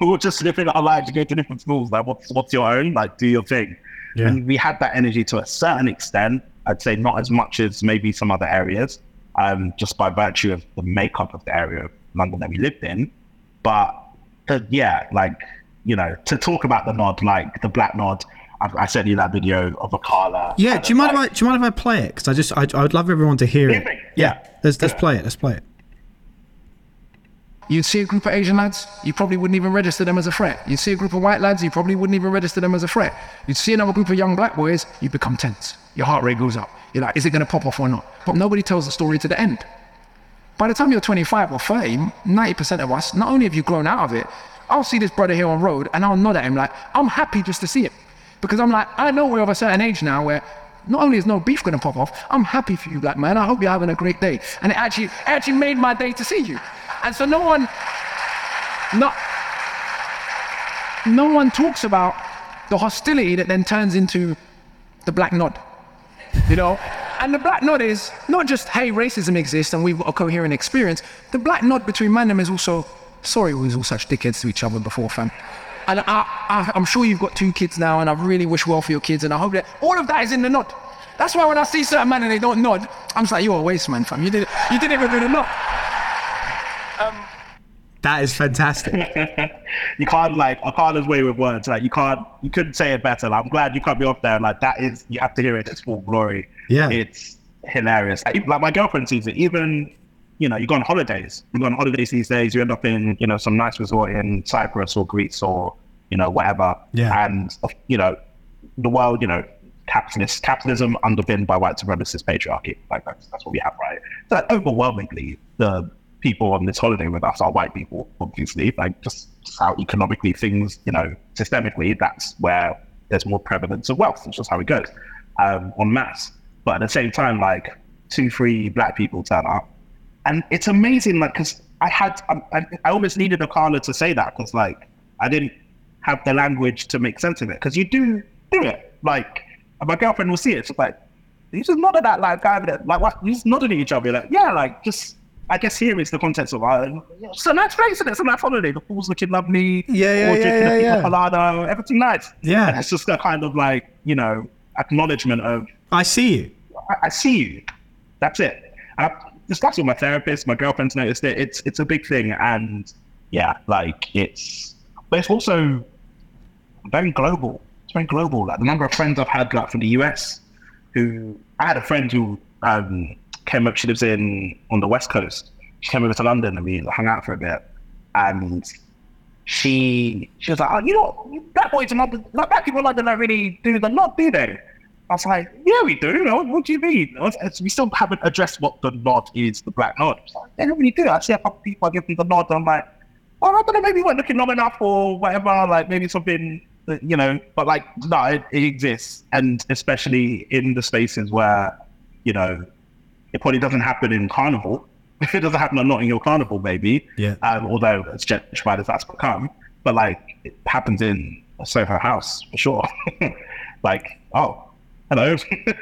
we're just living our lives, go to different schools. Like, what's what's your own? Like, do your thing. Yeah. And we had that energy to a certain extent. I'd say not as much as maybe some other areas, um, just by virtue of the makeup of the area of London that we lived in. But the, yeah, like you know, to talk about the nod, like the black nod. I, I sent you that video of Akala. Yeah. Do you mind like- if I do you mind if I play it? Because I just I, I would love everyone to hear it. Yeah. Yeah. Let's let's Yeah. play it. Let's play it. You'd see a group of Asian lads, you probably wouldn't even register them as a threat. You'd see a group of white lads, you probably wouldn't even register them as a threat. You'd see another group of young black boys, you become tense. Your heart rate goes up. You're like, is it going to pop off or not? But nobody tells the story to the end. By the time you're 25 or 30, 90% of us, not only have you grown out of it, I'll see this brother here on road and I'll nod at him like, I'm happy just to see him. Because I'm like, I know we're of a certain age now where not only is no beef going to pop off, I'm happy for you, black man. I hope you're having a great day. And it actually, it actually made my day to see you. And so no one, not, no one talks about the hostility that then turns into the black nod. You know? And the black nod is not just, hey, racism exists and we've got a coherent experience. The black nod between man and is also, sorry, we was all such dickheads to each other before, fam. And I, I, I'm sure you've got two kids now, and I really wish well for your kids, and I hope that all of that is in the nod. That's why when I see certain men and they don't nod, I'm just like, you're a waste man, fam. You did, you didn't even do the nod. That is fantastic. <laughs> you can't like I can't as way with words. Like you can't you couldn't say it better. Like, I'm glad you cut me off there. Like that is you have to hear it its full glory. Yeah. It's hilarious. Like like, my girlfriend sees it. Even you know, you go on holidays. You go on holidays these days, you end up in, you know, some nice resort in Cyprus or Greece or, you know, whatever. Yeah. And you know, the world, you know, capitalist capitalism underpinned by white supremacist patriarchy. Like that's that's what we have, right? So like, overwhelmingly, the people on this holiday with us are white people, obviously. Like just how economically things, you know, systemically, that's where there's more prevalence of wealth. It's just how it goes um, on mass. But at the same time, like two, three black people turn up, and it's amazing. Like, because I had, I, I almost needed Akala to say that because like I didn't have the language to make sense of it. Because you do do it. Like, my girlfriend will see it. She's like, you just nodded at that like guy that like what? You just nodded at each other. You're like, yeah, like just. I guess here is the context of it's a nice place and it's a nice holiday. The pool's looking lovely. Yeah, yeah, yeah, yeah, yeah. colada, everything nice. Yeah. And it's just a kind of like you know acknowledgement of I see you. I, I see you. That's it. I've discussed with my therapist. My girlfriend's noticed it. It's it's a big thing, and yeah, like it's, but it's also very global. It's very global. Like the number of friends I've had, like from the US, who I had a friend who um, came up. She lives in on the west coast. She came over to London and we hung out for a bit, and she she was like, oh, you know, black boys in London, like black people in London don't really do the nod, do they? I was like, yeah, we do. Know, what do you mean? We still haven't addressed what the nod is, the black nod. Like, they don't really do. it. I see a couple of people, I give the nod. I'm like, oh, I don't know, maybe we weren't looking long enough or whatever. Like maybe something, that, you know. But like, no, it, it exists, and especially in the spaces where, you know, it probably doesn't happen in carnival. <laughs> If it doesn't happen at Notting Hill Carnival, maybe. Yeah. Um, although as gentrified as that's become, but like it happens in a Soho house for sure. <laughs> like, oh, hello,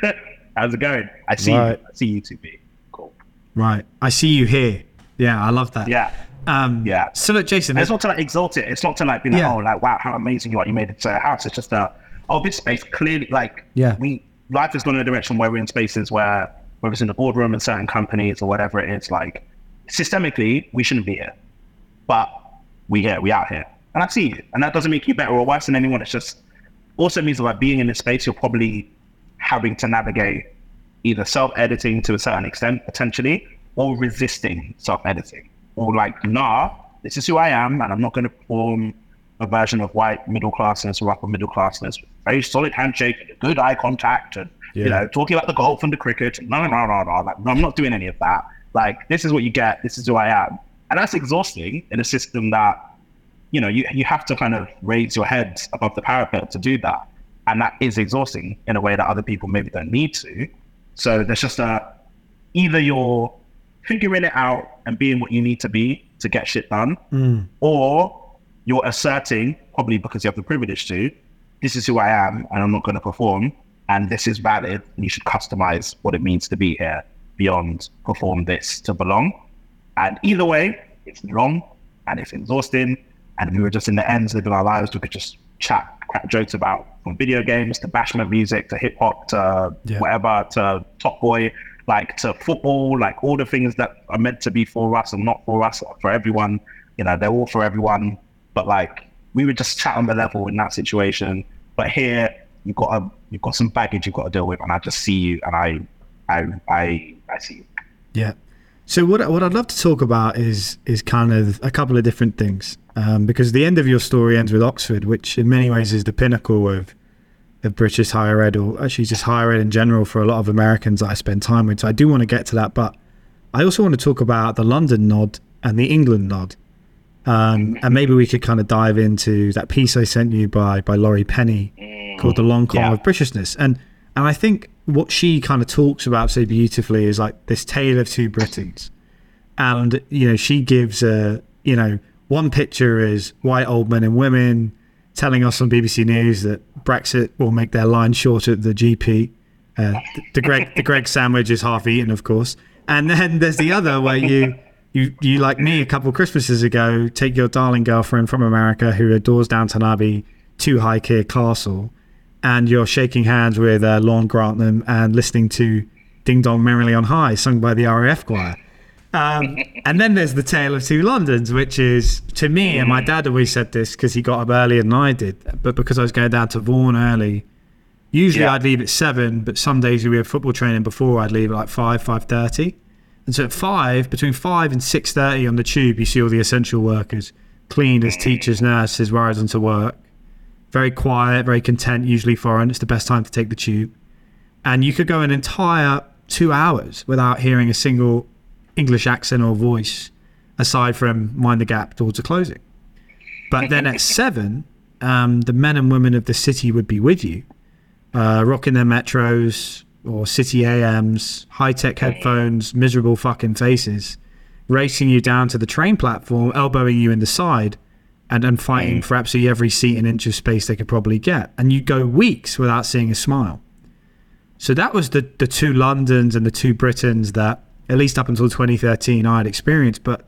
<laughs> how's it going? I see, Right. you. I see you two be cool. Right. I see you here. Yeah, I love that. Yeah, Um, Yeah. So look, Jason. And it's not to like exalt it. It's not to like be like, Yeah. oh, like wow, how amazing you are. You made it to a house. It's just a oh, this space clearly like Yeah. we life has gone in a direction where we're in spaces where whether it's in the boardroom in certain companies or whatever it is, like systemically we shouldn't be here, but we here, we out here, and I see you, and that doesn't make you better or worse than anyone. It's just also means that like being in this space, you're probably having to navigate either self-editing to a certain extent potentially or resisting self-editing. Or like nah this is who i am and i'm not going to perform a version of white middle classness or upper middle classness. Very solid handshake and good eye contact and Yeah. you know talking about the golf and the cricket no no no no like no, i'm not doing any of that like this is what you get this is who i am and that's exhausting in a system that you know, you, you have to kind of raise your head above the parapet to do that. And that is exhausting in a way that other people maybe don't need to. So there's just a either you're figuring it out and being what you need to be to get shit done, hmm. or you're asserting, probably because you have the privilege to, this is who I am and I'm not going to perform. And this is valid. And you should customize what it means to be here beyond perform this to belong. And either way, it's wrong and it's exhausting. And we were just in the ends living our lives. We could just chat, crack jokes about from video games to bashment music to hip hop to Yeah. whatever to Top Boy, like to football, like all the things that are meant to be for us and not for us, for everyone. You know, they're all for everyone. But like we would just chat on the level in that situation. But here you've got a you've got some baggage you've got to deal with, and I just see you, and I I I I see you. Yeah. So what what I'd love to talk about is is kind of a couple of different things, um, because the end of your story ends with Oxford, which in many ways is the pinnacle of of British higher ed, or actually just higher ed in general for a lot of Americans that I spend time with. So I do want to get to that, but I also want to talk about the London nod and the England nod, um, and maybe we could kind of dive into that piece I sent you by by Laurie Penny called "The Long Con Yeah. of Britishness," and and I think what she kind of talks about so beautifully is like this tale of two Britons, and you know she gives a you know one picture is white old men and women telling us on BBC News that Brexit will make their line shorter at the GP. Uh, the, the Greg the Greg sandwich is half eaten, of course, and then there's the other where you. You, you like me a couple Christmases ago take your darling girlfriend from America who adores Downton Abbey to Highclere Castle and you're shaking hands with uh, Lord Grantham and listening to Ding Dong Merrily on High, sung by the RAF choir. Um, <laughs> and then there's the Tale of Two Londons, which is to me, and my dad always said this because he got up earlier than I did, but because I was going down to Vaughan early, usually Yeah. I'd leave at seven, but some days we had football training before I'd leave at like five, five thirty. And so at five, between five and six thirty on the tube, you see all the essential workers, cleaners, teachers, nurses, rising to work very quiet, very content, usually foreign. It's the best time to take the tube. and you could go an entire two hours without hearing a single English accent or voice aside from Mind the Gap doors are closing. But then at <laughs> seven, um, the men and women of the city would be with you, uh, rocking their metros or city AMs, high tech headphones, miserable fucking faces, racing you down to the train platform, elbowing you in the side, and, and fighting for absolutely every seat and inch of space they could probably get. And you go weeks without seeing a smile. So that was the, the two Londons and the two Britons that, at least up until 2013, I had experienced. But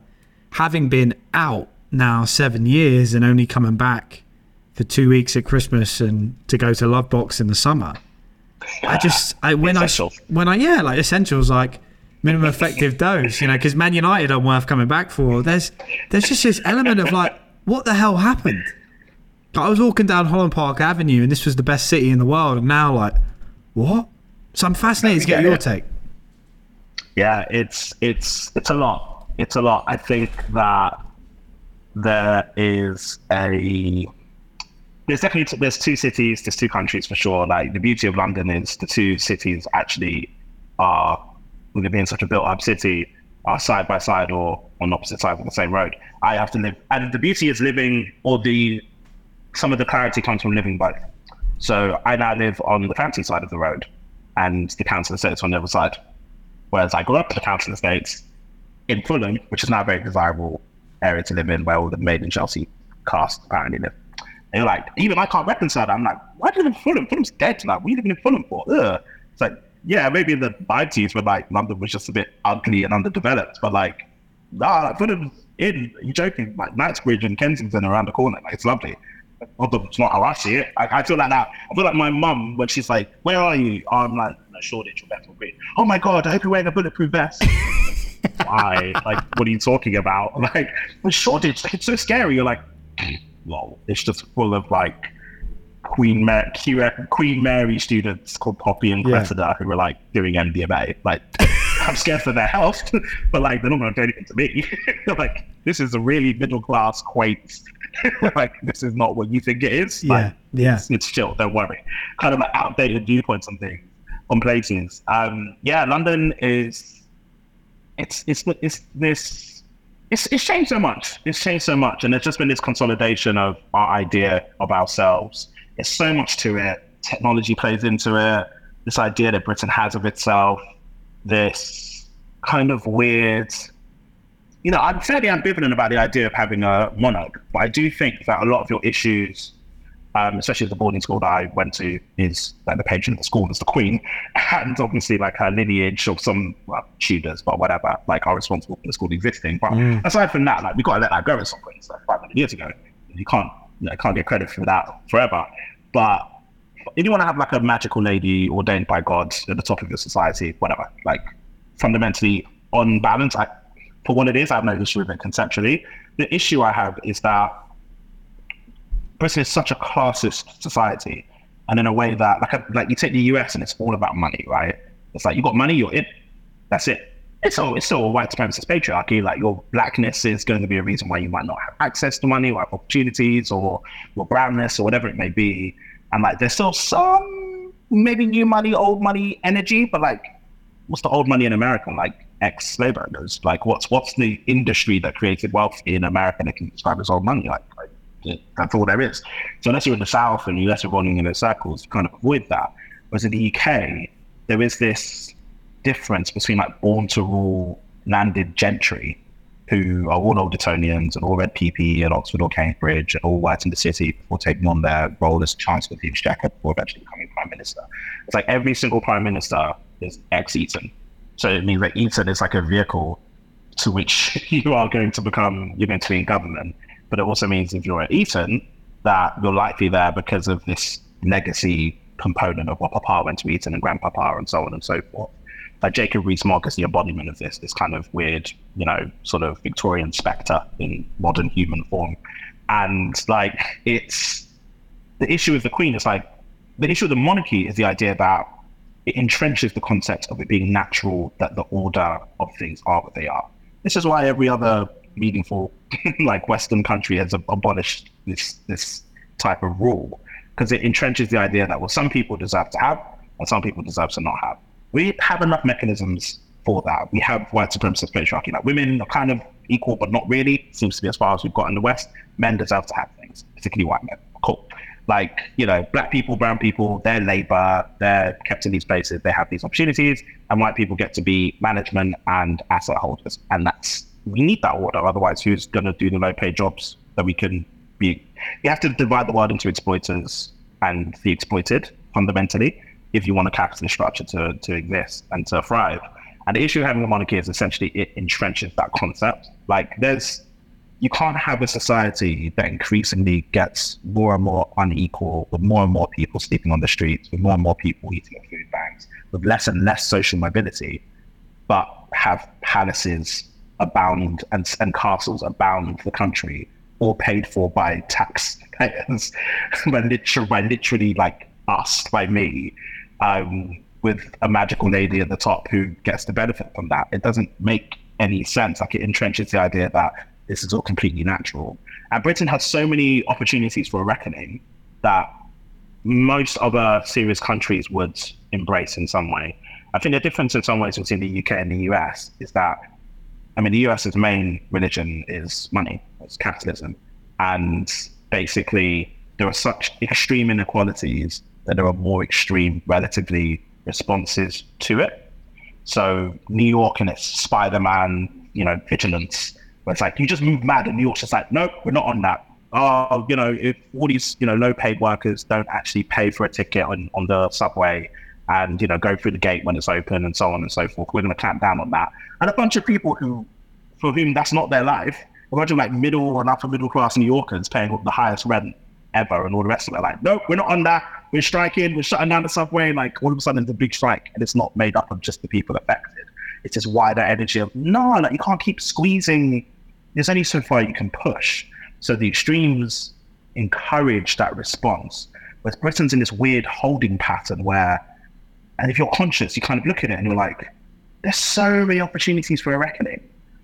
having been out now seven years and only coming back for two weeks at Christmas and to go to Lovebox in the summer, I just I <laughs> when Essential. I when I yeah like essentials like minimum effective <laughs> dose, you know, because Man United are worth coming back for. There's there's just this element of like what the hell happened. I was walking down Holland Park Avenue and this was the best city in the world, and now like what? So I'm fascinated to get your take. Yeah, it's it's it's a lot. It's a lot. I think that there is a there's definitely there's two cities, there's two countries for sure. Like the beauty of London is the two cities actually are with it being such a built up city are side by side or on opposite sides of the same road. I have to live, and the beauty is living, or the some of the clarity comes from living both. So I now live on the fancy side of the road, and the council estates on the other side. Whereas I grew up in the council estates in Fulham, which is now a very desirable area to live in, where all the Made in Chelsea cast apparently live. And you're like, even I can't reconcile that. I'm like, why do you live in Fulham? Fulham's dead. Like, what are you living in Fulham for? Ugh. It's like, yeah, maybe in the 90s when like London was just a bit ugly and underdeveloped, but like, nah, like, Fulham's in. You're joking? Like Knightsbridge and Kensington around the corner. Like, it's lovely. Although it's not how I see it. I, I feel like that. I feel like my mum when she's like, "Where are you?" I'm like, "No, Shoreditch or Bethnal Green." Oh my god! I hope you're wearing a bulletproof vest. <laughs> Why? Like, what are you talking about? <laughs> Like, Shoreditch, like, it's so scary. You're like, <clears throat> lol. It's just full of like Queen Mary, Queen Mary students called Poppy and Yeah. Cressida who were like doing MDMA. Like, <laughs> I'm scared for their health, <laughs> but like they're not going to do anything to me. <laughs> like, this is a really middle class, quaint. like, this is not what you think it is. Yeah, Like, yeah. it's, it's chill. Don't worry. Kind of like outdated viewpoints on things, on places. Um, yeah, London is. It's it's it's this. It's, it's changed so much. It's changed so much, and there's just been this consolidation of our idea of ourselves. There's so much to it. Technology plays into it. This idea that Britain has of itself. This kind of weird you know, I'm fairly ambivalent about the idea of having a monarch, but I do think that a lot of your issues, um, especially the boarding school that I went to, is like the patron of the school is the queen, <laughs> and obviously like her lineage of some well, Tudors, but whatever, like are responsible for the school existing. But aside from that, like we got to let that go at some point. It's like 500 years ago. You can't, you know, can't get credit for that forever. But if you want to have like a magical lady ordained by God at the top of your society, whatever, like fundamentally on balance, I, for what it is, I have no issue with it conceptually. The issue I have is that Britain is such a classist society, and in a way that, like, like you take the US and it's all about money, right? It's like you got money, you're in. That's it. It's all it's all white supremacist patriarchy. Like your blackness is going to be a reason why you might not have access to money or opportunities, or your brownness or whatever it may be. And like there's still some maybe new money, old money energy, but like what's the old money in America? Like ex slave owners. Like what's what's the industry that created wealth in America that can describe as old money? Like, like that's all there is. So unless you're in the South and unless you're running in those circles, you kind of avoid that. Whereas in the UK, there is this difference between like born to rule landed gentry who are all old Etonians and all read PPE at Oxford or Cambridge and all worked in the city before taking on their role as Chancellor of the Exchequer before eventually becoming Prime Minister. It's like every single Prime Minister is ex Eton. So it means that Eton is like a vehicle to which <laughs> you are going to become, you're going to be in government. But it also means if you're at Eton, that you're likely there because of this legacy component of what Papa went to Eton and Grandpapa and so on and so forth. Like Jacob Rees-Mogg is the embodiment of this, this kind of weird, you know, sort of Victorian spectre in modern human form. And like it's the issue with the Queen is like the issue with the monarchy is the idea that it entrenches the concept of it being natural that the order of things are what they are. This is why every other meaningful <laughs> like Western country has abolished this this type of rule because it entrenches the idea that well some people deserve to have and some people deserve to not have. We have enough mechanisms for that. We have white supremacist patriarchy. Like women are kind of equal, but not really. Seems to be as far as we've got in the West. Men deserve to have things, particularly white men. Cool. Like, you know, black people, brown people, they're labor, they're kept in these places, they have these opportunities, and white people get to be management and asset holders. And that's, we need that order. Otherwise, who's going to do the low paid jobs that we can be? You have to divide the world into exploiters and the exploited fundamentally if you want a capitalist structure to, to exist and to thrive. And the issue of having a monarchy is essentially it entrenches that concept. Like there's you can't have a society that increasingly gets more and more unequal, with more and more people sleeping on the streets, with more and more people eating at food banks, with less and less social mobility, but have palaces abound and, and castles abound the country, all paid for by taxpayers, <laughs> by literally, by literally like us, by me, um, with a magical lady at the top who gets the benefit from that. It doesn't make any sense. Like it entrenches the idea that this is all completely natural. And Britain has so many opportunities for a reckoning that most other serious countries would embrace in some way. I think the difference in some ways between the UK and the US is that, I mean, the US's main religion is money, it's capitalism. And basically, there are such extreme inequalities that there are more extreme, relatively, responses to it. So, New York and its Spider Man, you know, vigilance where it's like you just move mad, and New York's just like, nope, we're not on that. Oh, you know, if all these you know low paid workers don't actually pay for a ticket on, on the subway and you know go through the gate when it's open and so on and so forth, we're going to clamp down on that. And a bunch of people who, for whom that's not their life, a bunch of like middle and upper middle class New Yorkers paying the highest rent ever and all the rest of it. Like, nope, we're not on that. We're striking. We're shutting down the subway. Like all of a sudden, it's a big strike, and it's not made up of just the people affected. It's this wider energy of no, like you can't keep squeezing there's only so far you can push. So the extremes encourage that response. Whereas Britain's in this weird holding pattern where, and if you're conscious, you kind of look at it and you're like, there's so many opportunities for a reckoning.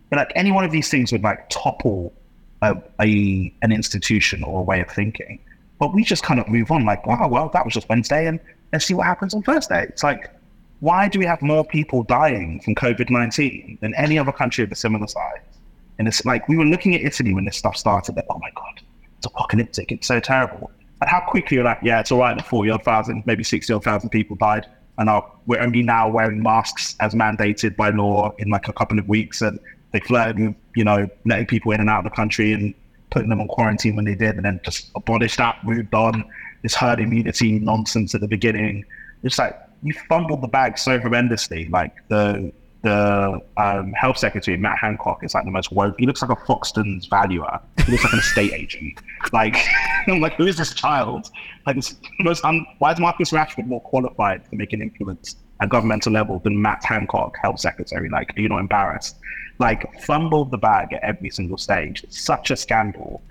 But like any one of these things would like topple a, a an institution or a way of thinking. But we just kind of move on like, wow, well, that was just Wednesday and let's see what happens on Thursday. It's like, why do we have more people dying from COVID 19 than any other country of a similar size? And it's like we were looking at Italy when this stuff started. That oh my god, it's apocalyptic. It's so terrible. And how quickly you're like, yeah, it's all right. The forty odd thousand, maybe sixty odd thousand people died, and are, we're only now wearing masks as mandated by law in like a couple of weeks. And they flirted with you know letting people in and out of the country and putting them on quarantine when they did, and then just abolished that, moved on. This herd immunity nonsense at the beginning. It's like you fumbled the bag so horrendously. Like the the um, health secretary, Matt Hancock, is like the most woke. He looks like a Foxton's valuer. He looks like an estate agent. <laughs> Like, <laughs> I'm like, who is this child? Like, it's most un- why is Marcus Rashford more qualified to make an influence at governmental level than Matt Hancock, health secretary? Like, are you not embarrassed? Like, fumbled the bag at every single stage. It's such a scandal.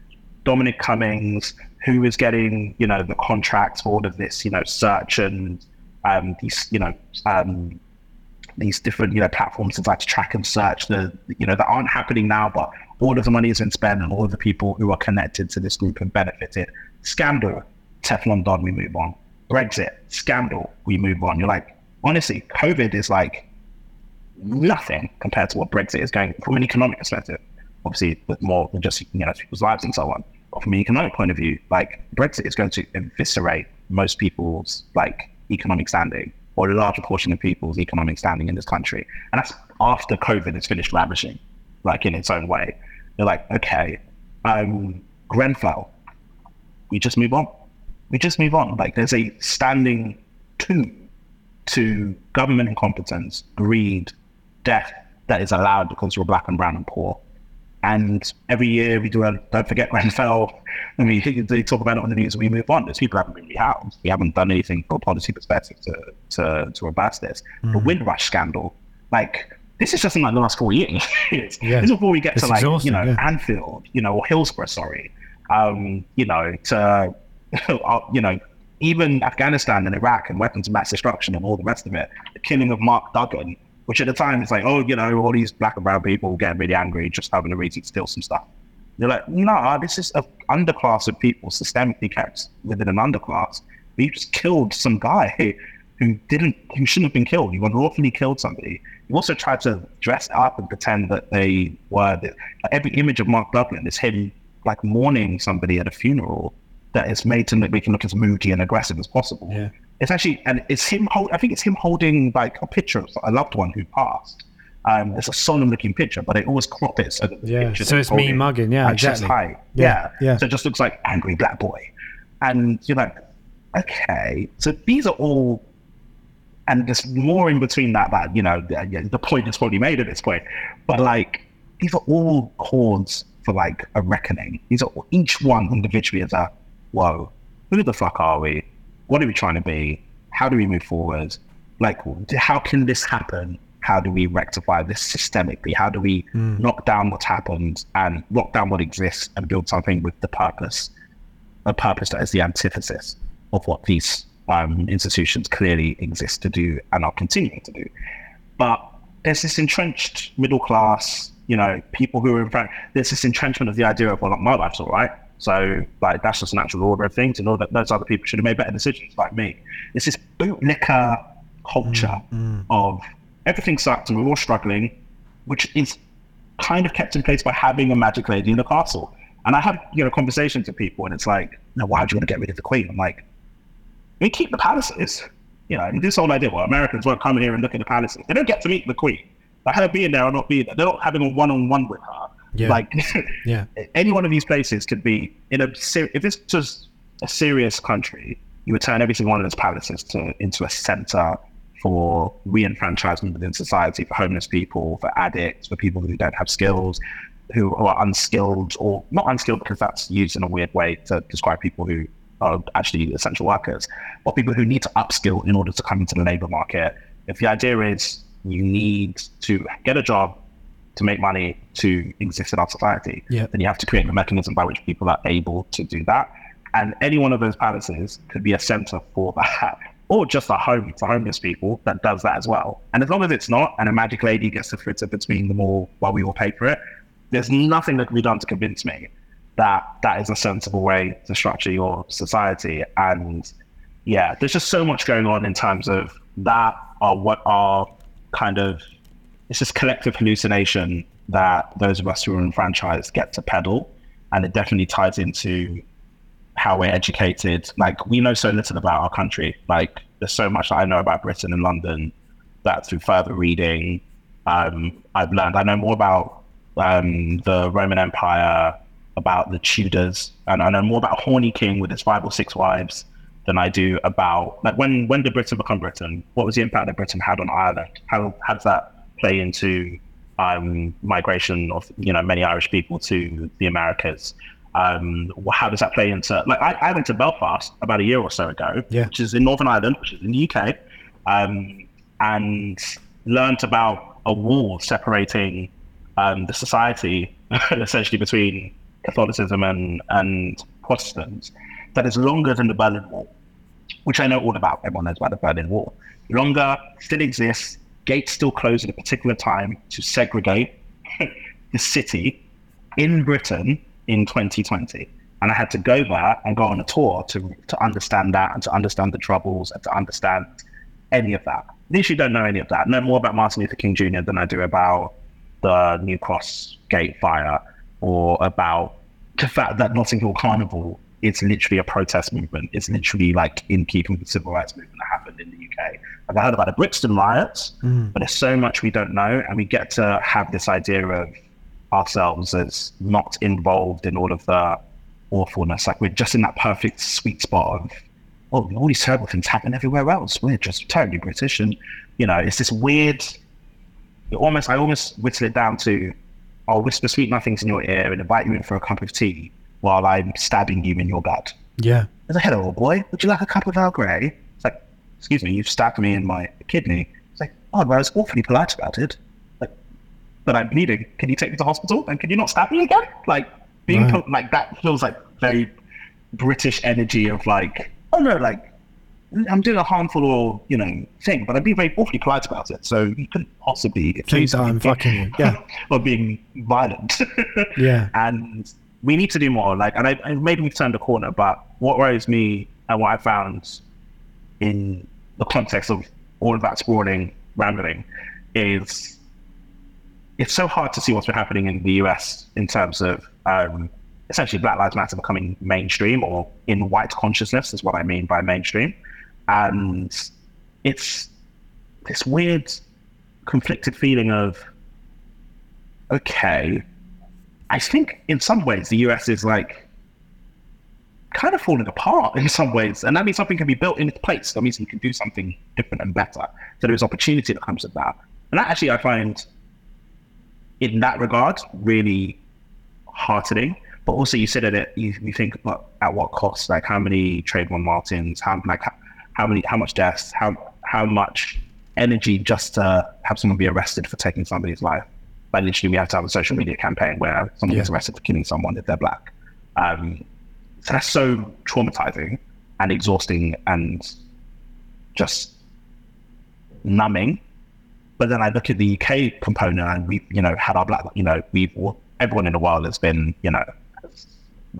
Dominic Cummings, who is getting, you know, the contracts for all of this, you know, search and um, these, you know, um, these different you know platforms to like to track and search the you know that aren't happening now, but all of the money has been spent and all of the people who are connected to this group have benefited. Scandal, Teflon Don, we move on. Brexit, scandal, we move on. You're like, honestly, COVID is like nothing compared to what Brexit is going from an economic perspective. Obviously, with more than just you know people's lives and so on. But from an economic point of view, like Brexit is going to eviscerate most people's like economic standing or a larger portion of people's economic standing in this country. And that's after COVID has finished ravishing, like in its own way. They're like, okay, um, Grenfell, we just move on. We just move on. Like there's a standing tomb to government incompetence, greed, death that is allowed because you're black and brown and poor. And every year we do a don't forget <laughs> Grenfell. I mean, they talk about it on the news. and We move on. Those people haven't been rehoused. We haven't done anything from a policy perspective to to to reverse this. Mm. The Windrush scandal, like this is just in like the last four years. yeah. <laughs> This is before we get it's to like you know yeah. Anfield, you know, or Hillsborough. Sorry, um, you know, to <laughs> uh, you know, even Afghanistan and Iraq and weapons of mass destruction and all the rest of it. The killing of Mark Duggan which at the time it's like, oh, you know, all these black and brown people getting really angry, just having a reason to steal some stuff. They're like, no, this is an underclass of people systemically kept within an underclass. We just killed some guy <laughs> who didn't, who shouldn't have been killed. You unlawfully killed somebody. You also tried to dress up and pretend that they were. Like every image of Mark Duggan is him like mourning somebody at a funeral that is made to make him look as moody and aggressive as possible. Yeah. It's actually, and it's him. Hold, I think it's him holding like a picture of a loved one who passed. Um, it's a solemn looking picture, but they always crop it so that the Yeah, so it's me mugging, yeah, chest exactly. height. Yeah, Yeah, yeah. So it just looks like angry black boy, and you're like, okay. So these are all, and there's more in between that. That you know, the, the point is probably made at this point, but like these are all chords for like a reckoning. These are each one individually is a whoa. Who the fuck are we? What are we trying to be? How do we move forward? Like, how can this happen? How do we rectify this systemically? How do we knock down what's happened and knock down what exists and build something with the purpose, a purpose that is the antithesis of what these um, institutions clearly exist to do and are continuing to do. But there's this entrenched middle class, you know, people who are in fact, there's this entrenchment of the idea of, well, like, my life's all right. So, like, that's just natural order of things. And all that those other people should have made better decisions, like me. It's this bootlicker culture mm, mm. of everything sucks and we're all struggling, which is kind of kept in place by having a magic lady in the castle. And I have, you know, conversations with people and it's like, no, why do you want to get rid of the queen? I'm like, we keep the palaces. You know, this whole idea, well, Americans won't come in here and look at the palaces. They don't get to meet the queen. Like her being there or not being there, they're not having a one-on-one with her. Yeah. Like, <laughs> Yeah. <laughs> any one of these places could be in a ser- if this was a serious country, you would turn every single one of those palaces to into a center for re-enfranchisement within society for homeless people, for addicts, for people who don't have skills, who are unskilled or not unskilled because that's used in a weird way to describe people who are actually essential workers, but people who need to upskill in order to come into the labor market. If the idea is you need to get a job to make money to exist in our society, Yeah. then you have to create a mechanism by which people are able to do that. And any one of those palaces could be a center for that, <laughs> or just a home for homeless people that does that as well. And as long as it's not, and a magic lady gets to fritter between them all while we all pay for it, there's nothing that can be done to convince me that that is a sensible way to structure your society. And yeah, there's just so much going on in terms of that or what are kind of it's this collective hallucination that those of us who are enfranchised get to peddle. And it definitely ties into how we're educated. Like we know so little about our country. Like there's so much that I know about Britain and London that through further reading, um, I've learned. I know more about um, the Roman Empire, about the Tudors, and I know more about Horny King with his five or six wives than I do about like when when did Britain become Britain? What was the impact that Britain had on Ireland? How how does that play into um, migration of you know many Irish people to the Americas? Um, how does that play into like I, I went to Belfast about a year or so ago, Yeah. which is in Northern Ireland, which is in the UK, um, and learned about a wall separating um, the society <laughs> essentially between Catholicism and and Protestants that is longer than the Berlin Wall which I know all about. Everyone knows about the Berlin Wall. Longer, still exists. Gates still close at a particular time to segregate <laughs> the city in Britain in 2020. And I had to go there and go on a tour to to understand that and to understand the troubles and to understand any of that. Literally don't know any of that. Know more about Martin Luther King Jr. than I do about the New Cross Gate fire or about the fact that Notting Hill Carnival is literally a protest movement. It's literally like in keeping with the civil rights movement that happened in the UK. Like I heard about the Brixton riots, mm. but there's so much we don't know, and we get to have this idea of ourselves as not involved in all of the awfulness. Like we're just in that perfect sweet spot of oh, all these terrible things happen everywhere else. We're just terribly British, and you know, it's this weird. It almost, I almost whittle it down to, I'll whisper sweet nothings in your ear and invite you in for a cup of tea while I'm stabbing you in your gut. Yeah. It's like, hello, old boy. Would you like a cup of Earl Grey? It's like, excuse me, you've stabbed me in my kidney. It's like, oh, well, I was awfully polite about it. Like, but I'm bleeding. Can you take me to hospital? And can you not stab me again? Like, being Right. pol- like that feels like very British energy of like, oh no, like I'm doing a harmful or you know thing, but I'm being very awfully polite about it. So you couldn't possibly accuse me I'm fucking. Yeah. <laughs> of being violent. Yeah. <laughs> and we need to do more. Like, and I, I maybe we've turned a corner, but what worries me and what I found in the context of all of that sprawling rambling is it's so hard to see what's been happening in the US in terms of um, essentially Black Lives Matter becoming mainstream or in white consciousness is what I mean by mainstream. And it's this weird conflicted feeling of, okay, I think in some ways the US is like kind of falling apart in some ways. And that means something can be built in its place. That means you can do something different and better. So there's opportunity that comes with that. And that actually I find in that regard really heartening. But also you said that you, you think well, at what cost? Like how many Trayvon Martins, how like how, how many how much deaths, how how much energy just to have someone be arrested for taking somebody's life. But literally, we have to have a social media campaign where someone yeah. gets arrested for killing someone if they're black. Um, so that's so traumatizing and exhausting and just numbing. But then I look at the UK component and we, you know, had our black, you know, we've everyone in the world has been, you know,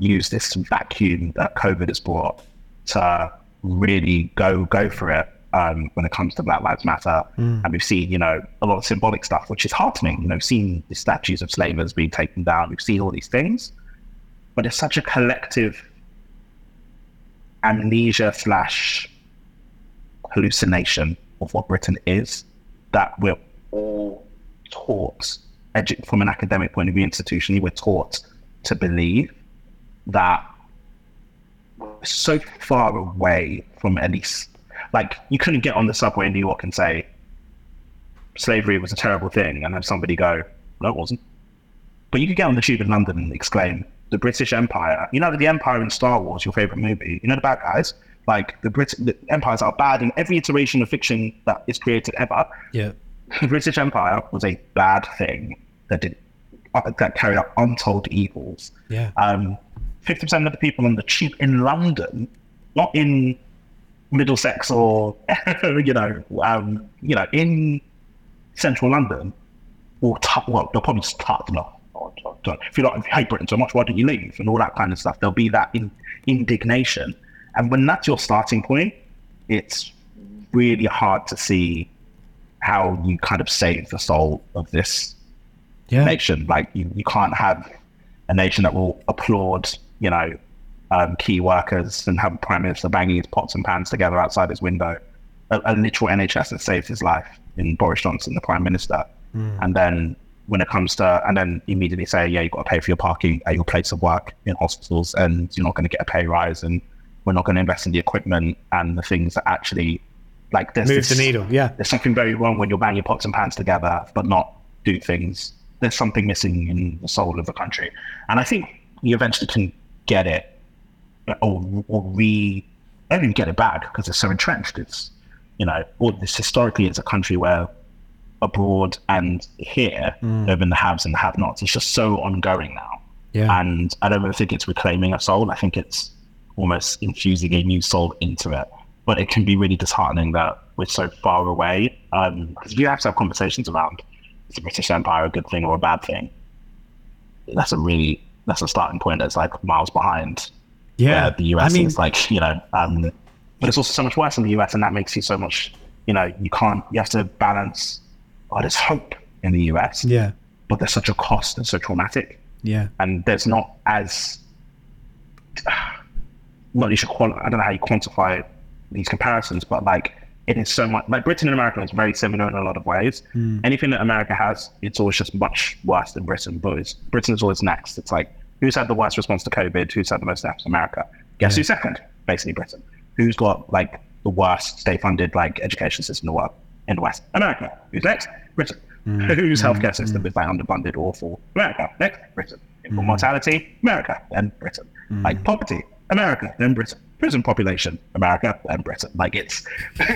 used this vacuum that COVID has brought to really go go for it um, when it comes to Black Lives Matter. Mm. And we've seen, you know, a lot of symbolic stuff, which is heartening. You know, seen the statues of slavers being taken down. We've seen all these things, but it's such a collective amnesia slash hallucination of what Britain is that we're all taught edu- from an academic point of view institutionally we're taught to believe that we're so far away from at least like you couldn't get on the subway in New York and say slavery was a terrible thing and have somebody go, No, it wasn't. But you could get on the tube in London and exclaim, the British Empire. You know the Empire in Star Wars, your favorite movie. You know the bad guys. Like the Brit, the empires are bad in every iteration of fiction that is created ever. Yeah, the British Empire was a bad thing that did uh, that carried out untold evils. Yeah. Um, fifty percent of the people on the tube in London, not in Middlesex or <laughs> you know, um, you know, in central London, or t- well, they'll probably start enough. If you like, if you hate Britain so much, why don't you leave? And all that kind of stuff. There'll be that in, indignation, and when that's your starting point, it's really hard to see how you kind of save the soul of this yeah. nation. Like you, you can't have a nation that will applaud, you know, um, key workers and have prime minister banging his pots and pans together outside his window. A, a literal NHS that saved his life in Boris Johnson, the prime minister. Mm. And then when it comes to, and then immediately say, yeah, you've got to pay for your parking at your place of work in hospitals and you're not going to get a pay rise and we're not going to invest in the equipment and the things that actually like there's move this, the needle. Yeah. There's something very wrong when you're banging pots and pans together, but not do things. There's something missing in the soul of the country. And I think you eventually can get it or, or re, I don't even get it back because it's so entrenched. It's, you know, all this historically it's a country where abroad and here mm. there have been the haves and the have nots. It's just so ongoing now. Yeah. And I don't think it's reclaiming a soul. I think it's almost infusing a new soul into it. But it can be really disheartening that we're so far away. Um, because you have to have conversations around is the British Empire a good thing or a bad thing? That's a really that's a starting point that's like miles behind yeah, the US I mean, is like you know, um, but it's also so much worse in the US, and that makes you so much. You know, you can't. You have to balance. Oh, there's hope in the US. Yeah, but there's such a cost and so traumatic. Yeah, and there's not as. Well, you should. Quali- I don't know how you quantify these comparisons, but like it is so much like Britain and America is very similar in a lot of ways. Mm. Anything that America has, it's always just much worse than Britain. But Britain is always next. It's like Who's had the worst response to COVID? Who's had the most deaths? in America. Guess yeah. who's second? Basically Britain. Who's got like the worst state-funded like education system in the world? In the West, America. Who's next? Britain. Mm. Whose healthcare mm. system is like underfunded, awful? America. Next, Britain. Infant mm. mortality, America, then Britain. Mm. Like poverty, America, then Britain. Prison population, America, then Britain. Like it's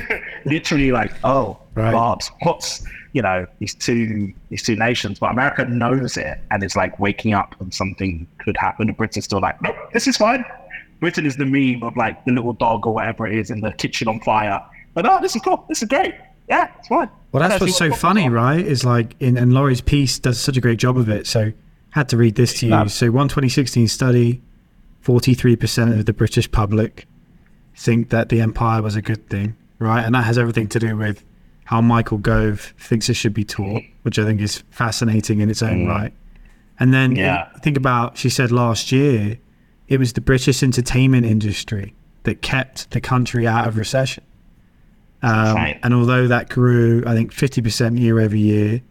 <laughs> literally like, oh right. God, what's you know these two these two nations, but America knows it and it's like waking up and something could happen. And Britain's still like, no, this is fine. Britain is the meme of like the little dog or whatever it is in the kitchen on fire. But oh, this is cool. This is great. Yeah, it's fine. Well, that's what's so funny, right? Is like, in, and Laurie's piece does such a great job of it. So, had to read this to you. No. So, one 2016 study, 43% of the British public think that the empire was a good thing right? And that has everything to do with how Michael Gove thinks it should be taught, which I think is fascinating in its own Mm. right. And then Yeah. think about, she said last year, it was the British entertainment industry that kept the country out of recession. Um, Right. And although that grew, I think, 50% year over year,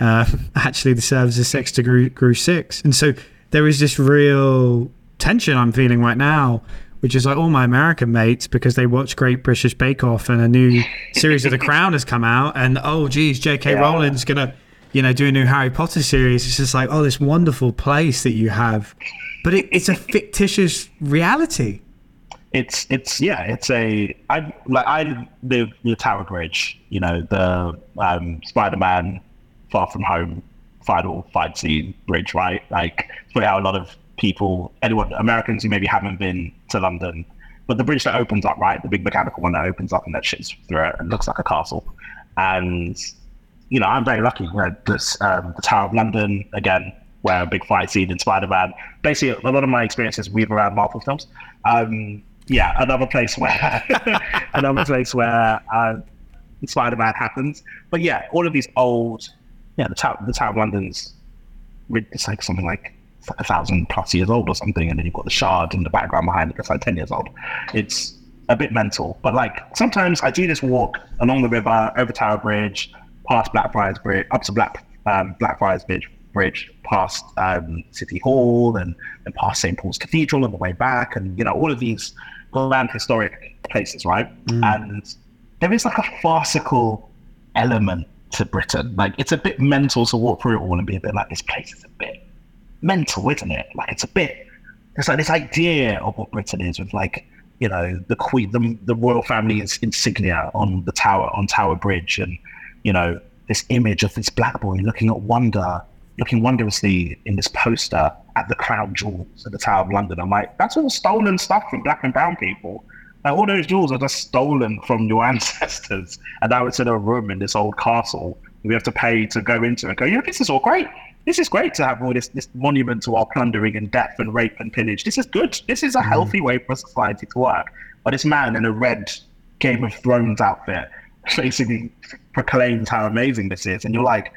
uh, <laughs> actually the services sector grew, grew six. And so there is this real tension I'm feeling right now, which is like all my American mates because they watch Great British Bake Off and a new series of The Crown has come out, and oh, geez, J.K. Yeah. Rowling's gonna, you know, do a new Harry Potter series. It's just like, oh, this wonderful place that you have, but it, it's a fictitious reality. it's it's yeah it's a i like i live near tower bridge you know the um spider-man far from home final fight scene bridge right like it's how a lot of people anyone americans who maybe haven't been to london. But the bridge that opens up right the big mechanical one that opens up and that shits through it and looks like a castle. And you know i'm very lucky where this um, the tower of london again where a big fight scene in spider-man basically a lot of my experiences weave around marvel films. Um yeah, another place <laughs> where another place where uh, Spider-Man happens. But yeah, all of these old, yeah, the town, the town of London's it's like something like a thousand plus years old or something, and then you've got the Shard in the background behind it that's like ten years old. It's a bit mental, but like sometimes I do this walk along the river, over Tower Bridge, past Blackfriars Bridge, up to Black um, Blackfriars Bridge, bridge past um, City Hall, and and past St Paul's Cathedral on the way back, and you know all of these grand historic places, right? And there is like a farcical element to Britain. Like it's a bit mental to walk through it all and be a bit like this place is a bit mental, isn't it? Like it's a bit. It's like this idea of what Britain is with like you know the queen, the, the royal family's insignia on the tower on Tower Bridge, and you know this image of this black boy looking at wonder, looking wondrously in this poster at the crown jewels at the Tower of London. I'm like, that's all stolen stuff from black and brown people. Like all those jewels are just stolen from your <laughs> ancestors, and now it's in a room in this old castle. We have to pay to go into and go. Yeah, this is all great. This is great to have all this this monument to our plundering and death and rape and pillage. This is good. This is a mm. healthy way for society to work. But this man in a red Game of Thrones outfit basically proclaims how amazing this is, and you're like,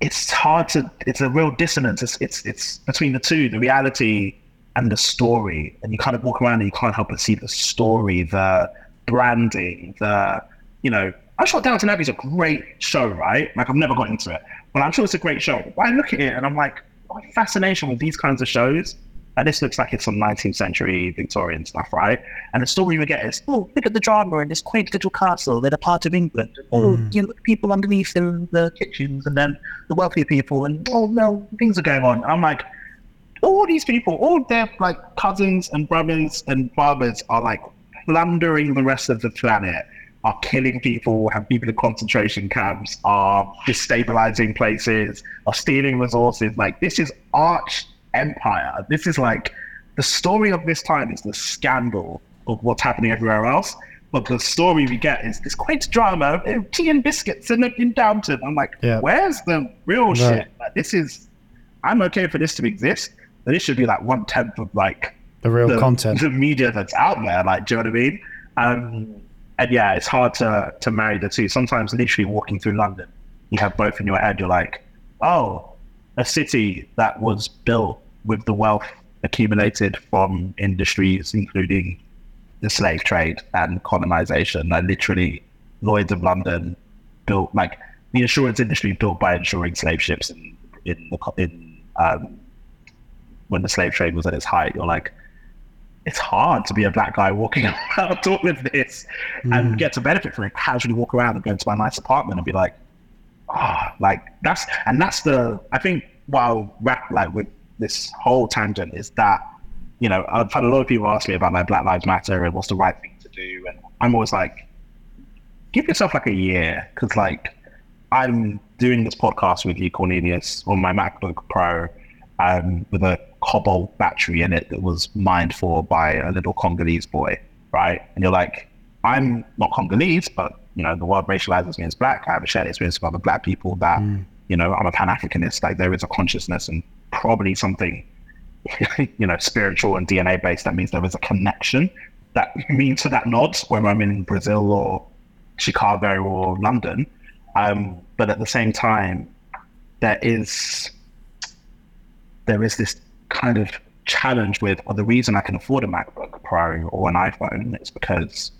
it's hard to. It's a real dissonance. It's it's it's between the two, the reality and the story, and you kind of walk around and you can't help but see the story, the branding, the you know. I'm sure Downton Abbey is a great show, right? Like I've never got into it, but I'm sure it's a great show. But I look at it and I'm like, my fascination with these kinds of shows. And this looks like it's some 19th century Victorian stuff, right? And the story we get is, oh, look at the drama in this quaint little castle. They're a part of England. Oh, mm. you know, people underneath in the kitchens, and then the wealthier people, and oh no, things are going on. I'm like, all these people, all their like cousins and brothers and fathers are like plundering the rest of the planet, are killing people, have people in concentration camps, are destabilizing places, are stealing resources. Like this is arch empire. This is like the story of this time is the scandal of what's happening everywhere else. But the story we get is this quaint drama, uh, tea and biscuits in, in Downton. I'm like, Yeah. where's the real shit? Like, this is, I'm okay for this to exist, but it should be like one tenth of like The real the, content. the media that's out there. Like, do you know what I mean? Um, and yeah, it's hard to to marry the two. Sometimes, literally walking through London, you have both in your head. You're like, oh, a city that was built with the wealth accumulated from industries, including the slave trade and colonization. Like, literally, Lloyd's of London built like the insurance industry built by insuring slave ships in in the in um, when the slave trade was at its height. You're like, it's hard to be a black guy walking <laughs> around all of this and get to benefit from it. Casually walk around and go into my nice apartment and be like, ah, like that's and that's the I think while rap like with this whole tangent is that you know I've had a lot of people ask me about like Black Lives Matter and what's the right thing to do, and I'm always like, give yourself like a year because like I'm doing this podcast with you, Cornelius, on my MacBook Pro um, with a Cobalt battery in it that was mined for by a little Congolese boy, right? And you're like, I'm not Congolese, but you know, the world racializes me as black. I have a shared experience with other black people that, you know, I'm a Pan Africanist. Like there is a consciousness and probably something, <laughs> you know, spiritual and DNA based. That means there is a connection. that <laughs> means to that nod when I'm in Brazil or Chicago or London. Um, but at the same time, there is there is this kind of challenge with, or the reason I can afford a MacBook Pro or an iPhone is because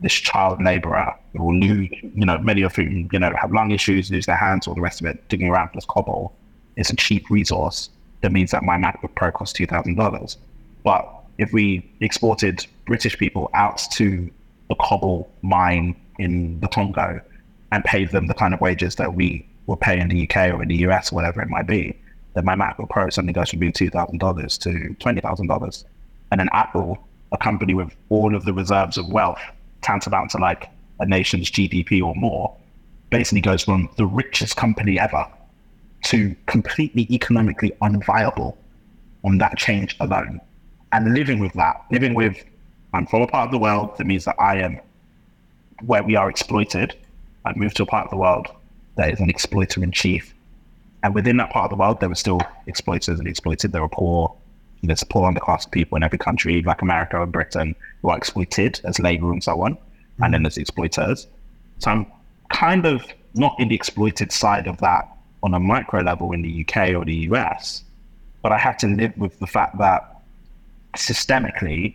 this child laborer will lose, you know, many of whom, you know, have lung issues, lose their hands, all the rest of it, digging around this cobalt is a cheap resource. That means that my MacBook Pro costs $2,000. But if we exported British people out to the cobalt mine in the Congo and paid them the kind of wages that we will pay in the UK or in the US or whatever it might be, then my MacBook Pro suddenly goes from being $2,000 to $20,000. And then Apple, a company with all of the reserves of wealth, tantamount to like a nation's GDP or more, basically goes from the richest company ever to completely economically unviable on that change alone. And living with that, living with, I'm from a part of the world that means that I am where we are exploited. I moved to a part of the world that is an exploiter in chief. And within that part of the world, there were still exploiters and exploited. There were poor, there's poor underclass people in every country, like America and Britain, who are exploited as labor and so on. Mm-hmm. And then there's exploiters. So I'm kind of not in the exploited side of that on a micro level in the UK or the US, but I have to live with the fact that systemically,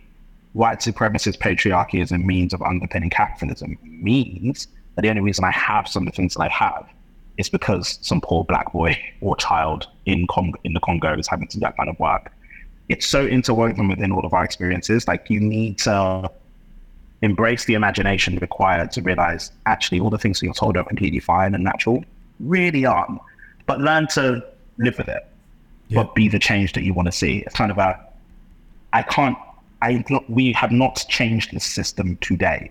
white supremacist patriarchy as a means of underpinning capitalism means that the only reason I have some of the things that I have is because some poor black boy or child in Cong- in the Congo is having to do that kind of work. It's so interwoven within all of our experiences. Like you need to embrace the imagination required to realize actually all the things that you're told are completely fine and natural really aren't but learn to live with it, yeah. but be the change that you want to see. It's kind of a, I can't, I we have not changed the system today,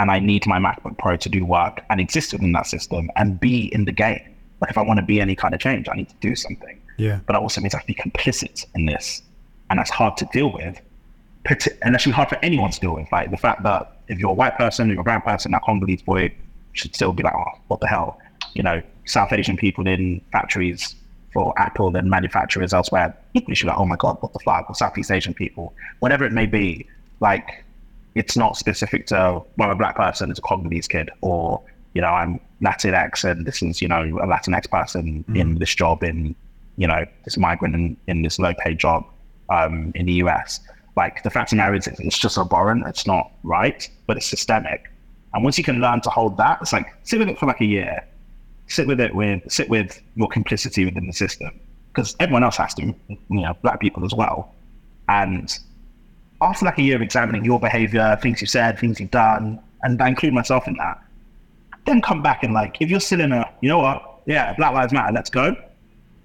and I need my MacBook Pro to do work and exist within that system and be in the game. Like if I want to be any kind of change, I need to do something. Yeah. But it also means I have to be complicit in this, and that's hard to deal with. And that's hard for anyone to deal with. Like the fact that if you're a white person, you're a brown person, that Congolese boy should still be like, oh, what the hell? You know, South Asian people in factories for Apple and manufacturers elsewhere, equally should be like, oh my God, what the fuck? Or Southeast Asian people, whatever it may be, like it's not specific to, well, a black person, is a Congolese kid, or, you know, I'm Latinx and this is, you know, a Latinx person mm. in this job in, you know, this migrant in, in this low paid job um, in the US. Like the fact of the matter is, it's just abhorrent. It's not right, but it's systemic. And once you can learn to hold that, it's like sit with it for like a year sit with it with sit with your complicity within the system because everyone else has to, you know, black people as well. And after like a year of examining your behavior, things you've said, things you've done, and I include myself in that, then come back and like, if you're still in a, you know what, yeah, Black Lives Matter, let's go.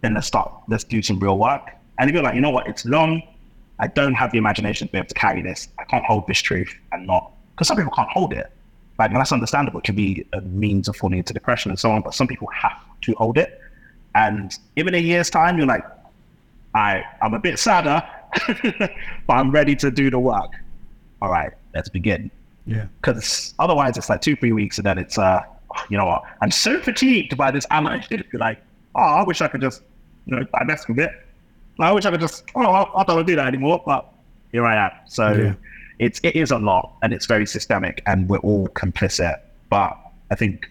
Then let's start, let's do some real work. And if you're like, you know what, it's long, I don't have the imagination to be able to carry this. I can't hold this truth and not, because some people can't hold it. Like, and that's understandable. It can be a means of falling into depression and so on, but some people have to hold it. And in a year's time, you're like, I, I'm a bit sadder, but I'm ready to do the work. All right, let's begin. Yeah. Because otherwise, it's like two, three weeks, and then it's, uh, you know what? I'm so fatigued by this. You're like, oh, I wish I could just, you know, divest from it. I wish I could just, oh, I don't want to do that anymore, but here I am. So, yeah it's it is a lot and it's very systemic and we're all complicit. But I think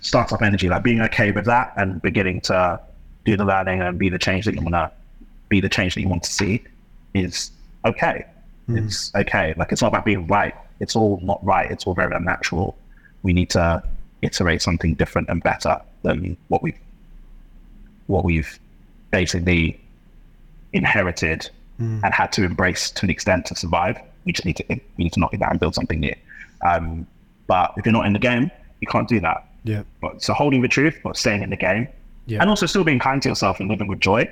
startup energy, like being okay with that and beginning to do the learning and be the change that you want to be the change that you want to see is okay. Mm. It's okay. Like it's not about being right. It's all not right. It's all very unnatural. We need to iterate something different and better than what we've what we've basically inherited mm. and had to embrace to an extent to survive we just need to we need to knock it down and build something new. Um, but if you're not in the game, you can't do that. Yeah. But so holding the truth, but staying in the game, yeah. and also still being kind to yourself and living with joy,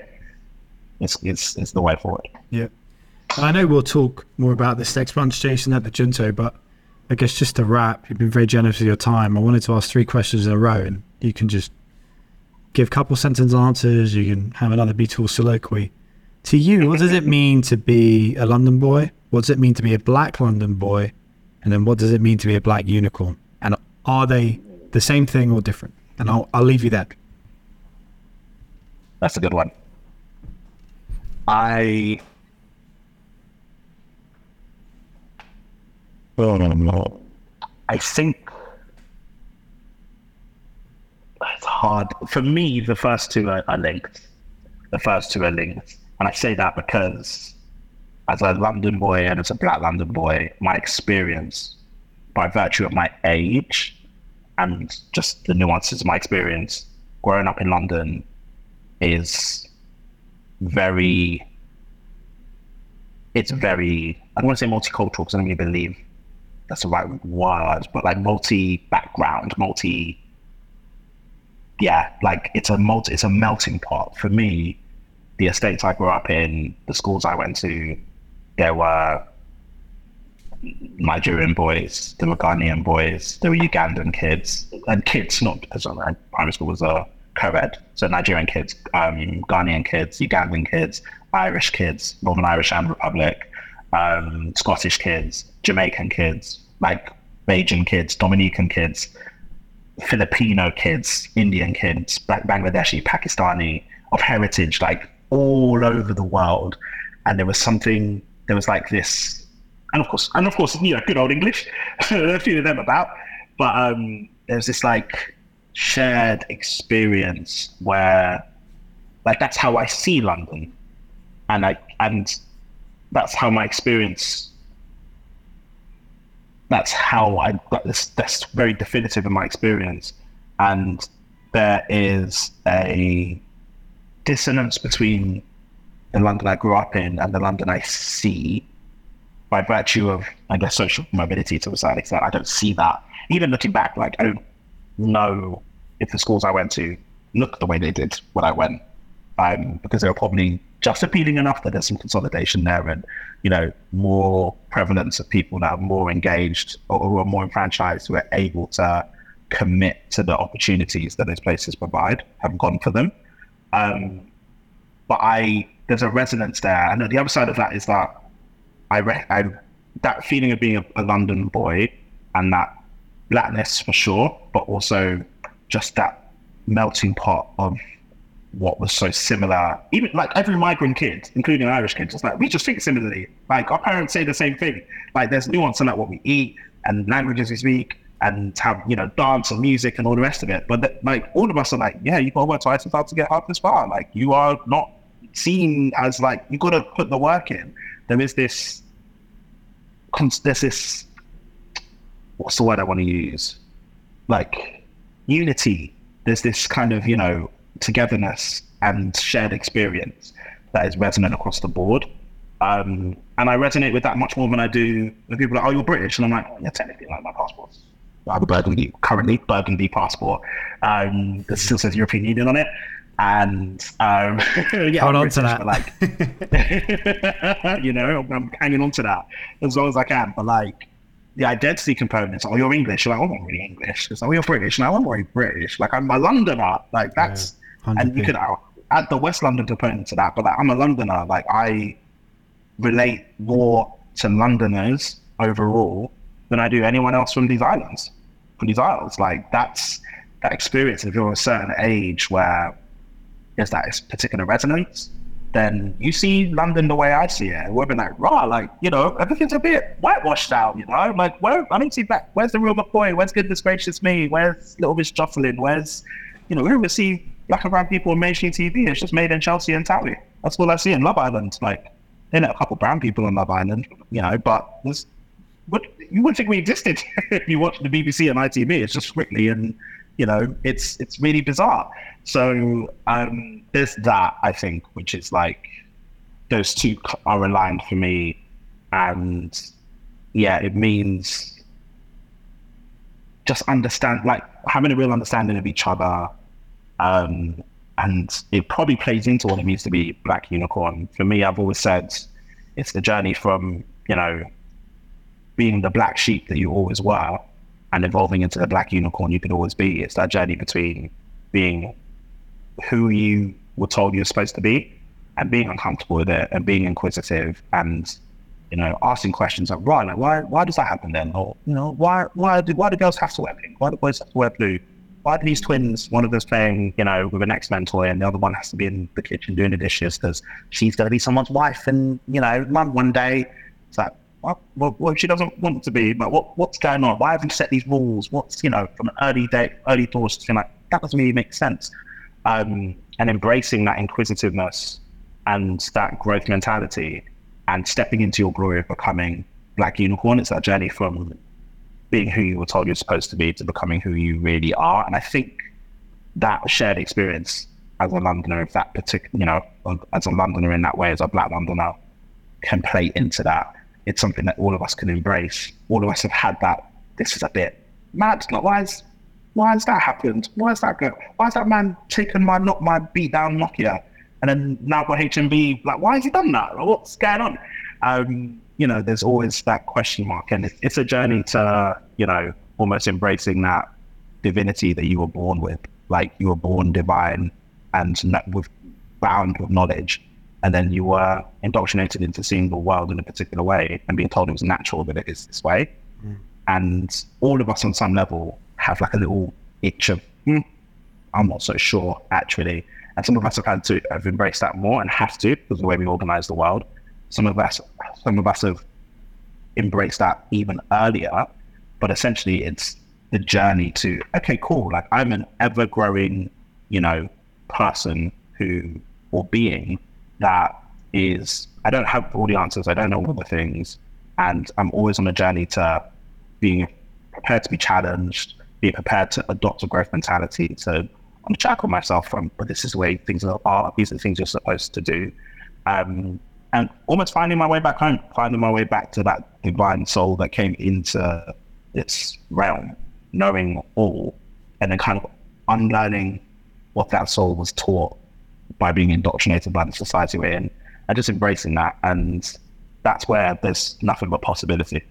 is is is the way forward. Yeah. I know we'll talk more about this next month, Jason, at the Junto, but I guess just to wrap, you've been very generous with your time. I wanted to ask three questions in a row, and you can just give a couple sentence answers. You can have another beautiful soliloquy. To you, what does it mean to be a London boy? What does it mean to be a black London boy? And then what does it mean to be a black unicorn? And are they the same thing or different? And I'll, I'll leave you that. That's a good one. I Um, I think it's hard for me. The first two are, are linked. The first two are linked, and I say that because as a London boy and as a Black London boy, my experience, by virtue of my age and just the nuances of my experience growing up in London, is very. It's very. I don't want to say multicultural because I don't really believe that's the right word, but like multi background, multi. Yeah, like it's a multi, it's a melting pot for me. The estates I grew up in, the schools I went to, there were Nigerian boys, there were Ghanaian boys, there were Ugandan kids, and kids, not because primary school was a co-ed, so Nigerian kids, um, Ghanaian kids, Ugandan kids, Irish kids, Northern Irish and Republic, um, Scottish kids, Jamaican kids, like Bajan kids, Dominican kids, Filipino kids, Indian kids, Bangladeshi, Pakistani, of heritage, like all over the world. And there was something, there was like this, and of course, and of course, you know, good old English, <laughs> a few of them about, but um, there's this like shared experience where, like, that's how I see London, and I and that's how my experience that's how I got this. That's very definitive in my experience, and there is a dissonance between the London I grew up in and the London I see by virtue of, I guess, social mobility to a certain extent. I don't see that. Even looking back, like, I don't know if the schools I went to looked the way they did when I went, um, because they were probably just appealing enough that there's some consolidation there and you know more prevalence of people that are more engaged or who are more enfranchised who are able to commit to the opportunities that those places provide have gone for them. Um, but i there's a resonance there. And the other side of that is that i, re- I that feeling of being a, a london boy and that blackness for sure but also just that melting pot of what was so similar. Even like every migrant kid, including Irish kids, it's like we just think similarly. Like our parents say the same thing. Like there's nuance in like what we eat and languages we speak and have you know dance and music and all the rest of it. But like all of us are like, yeah, you got to work twice as hard to get up this far. Like you are not seen as like you got to put the work in. There is this. There's this. What's the word I want to use? Like unity. There's this kind of you know togetherness and shared experience that is resonant across the board. Um, and I resonate with that much more than I do when people are like, oh, you're British. And I'm like, oh, yeah, technically, like my passport's I have a Burgundy, currently Burgundy passport. Um, that still says European Union on it. And um, <laughs> yeah, hold on British, to that. Like, <laughs> you know, I'm hanging on to that as long as I can. But like, the identity components. Oh, you're English. You're like, I'm not really English. It's like, oh, you're British. No, I'm very British. Like, I'm a Londoner. Like, that's, yeah, and you could add the West London component to that. But like, I'm a Londoner. Like, I relate more to Londoners overall than I do anyone else from these islands, from these isles. Like, that's that experience. If you're a certain age where there's that particular resonance, then you see London the way I see it. We've been like, raw, like, you know, everything's a bit whitewashed out, you know? Like, where, I don't see back, where's the real McCoy? Where's Goodness Gracious Me? Where's Little Miss Jocelyn? Where's, you know, we don't see black and brown people on mainstream TV. It's just made in Chelsea and Towie. That's all I see in Love Island. Like, they let a couple brown people on Love Island, you know, but there's, what, you wouldn't think we existed <laughs> if you watch the BBC and ITV. It's just strictly and, you know, it's it's really bizarre. So um, there's that I think, which is like those two are aligned for me, and yeah, it means just understand like having a real understanding of each other. Um, and it probably plays into what it means to be black unicorn. For me, I've always said it's the journey from, you know, being the black sheep that you always were and evolving into the black unicorn you could always be. It's that journey between being who you were told you're supposed to be and being uncomfortable with it and being inquisitive and you know asking questions like right like why why does that happen then? Or you know why why do why do girls have to wear pink? Why do boys have to wear blue? Why do these twins one of them's playing you know with an x-men toy and the other one has to be in the kitchen doing the dishes because she's going to be someone's wife and you know mum one day. It's like well, well, she doesn't want to be, but what, what's going on? Why have you set these rules? What's, you know, from an early day, early doors to like, that doesn't really make sense. Um, and embracing that inquisitiveness and that growth mentality and stepping into your glory of becoming Black Unicorn. It's that journey from being who you were told you're supposed to be to becoming who you really are. And I think that shared experience as a Londoner, if that particular, you know, as a Londoner in that way, as a Black Londoner, can play into that. It's something that all of us can embrace. All of us have had that. This is a bit mad. Not why is why has that happened? Why is that go? Why has that man taken my not my beat down Nokia and then now got HMV? Like, why has he done that? What's going on? Um, you know, there's always that question mark, and it's, it's a journey to you know almost embracing that divinity that you were born with. Like you were born divine and with bound with knowledge, and then you were indoctrinated into seeing the world in a particular way and being told it was natural that it is this way. Mm. And all of us, on some level, have like a little itch of, hmm, I'm not so sure actually. And some of us have had to have embraced that more and have to because of the way we organize the world. Some of us, some of us have embraced that even earlier. But essentially, it's the journey to okay, cool. Like I'm an ever growing, you know, person who or being that is. I don't have all the answers. I don't know all the things, and I'm always on a journey to being prepared to be challenged, be prepared to adopt a growth mentality. So I'm checking myself from, but this is the way things are. These are the things you're supposed to do. Um, and almost finding my way back home, finding my way back to that divine soul that came into this realm, knowing all, and then kind of unlearning what that soul was taught by being indoctrinated by the society we're in, and just embracing that. And that's where there's nothing but possibility.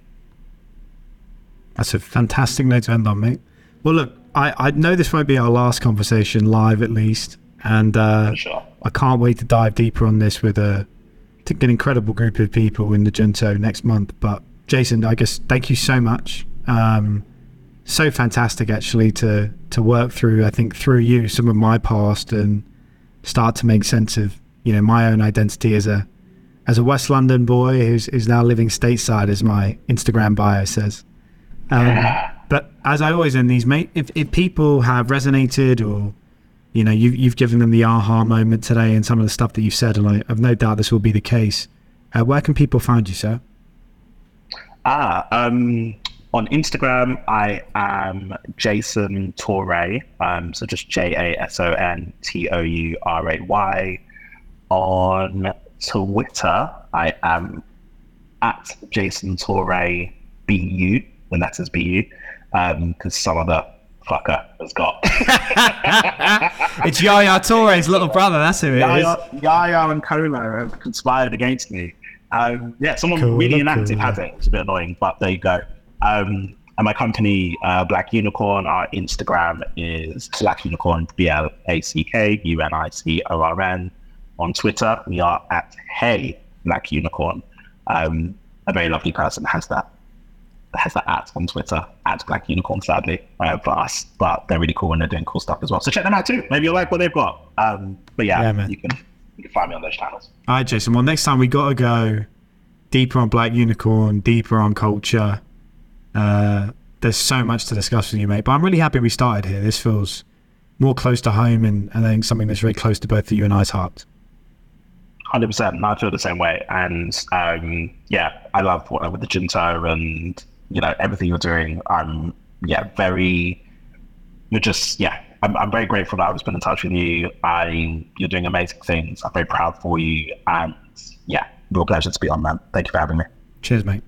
That's a fantastic note to end on, mate. Well, look, I, I know this won't be our last conversation live, at least, and uh, sure. I can't wait to dive deeper on this with a, an incredible group of people in the Junto next month. But Jason, I guess thank you so much. Um, so fantastic, actually, to to work through. I think through you, some of my past and start to make sense of you know my own identity as a as a West London boy who's is now living stateside, as my Instagram bio says. Um, <sighs> but as I always end these, mate, if, if people have resonated or, you know, you've, you've given them the aha moment today and some of the stuff that you've said, and I have no doubt this will be the case, uh, where can people find you, sir? Ah, um, on Instagram, I am Jason Touray. Um, so just J A S O N T O U R A Y. On Twitter, I am at Jason Touray BU when that says BU, because um, some other fucker has got. <laughs> it's Yaya Touré's little brother. That's who it Yaya, is. Yaya and Kolo have conspired against me. Um, yeah, someone cool, really inactive cool. has it. It's a bit annoying, but there you go. Um, and my company, uh, Black Unicorn, our Instagram is Black Unicorn, B L A C K U N I C O R N. On Twitter, we are at Hey Black Unicorn. Um, a very lovely person has that has that at on Twitter at Black Unicorn, sadly, uh, for us. But they're really cool and they're doing cool stuff as well. So check them out too. Maybe you'll like what they've got. Um, but yeah, yeah you can you can find me on those channels. All right, Jason. Well, next time we got to go deeper on Black Unicorn, deeper on culture. Uh, there's so much to discuss with you, mate. But I'm really happy we started here. This feels more close to home and, and I think something that's very close to both of you and I's hearts. Hundred percent. I feel the same way, and um, yeah, I love what with the Junto and you know everything you're doing. I'm yeah very. You're just yeah. I'm, I'm very grateful that I was put in touch with you. I you're doing amazing things. I'm very proud for you, and yeah, real pleasure to be on, man. Thank you for having me. Cheers, mate.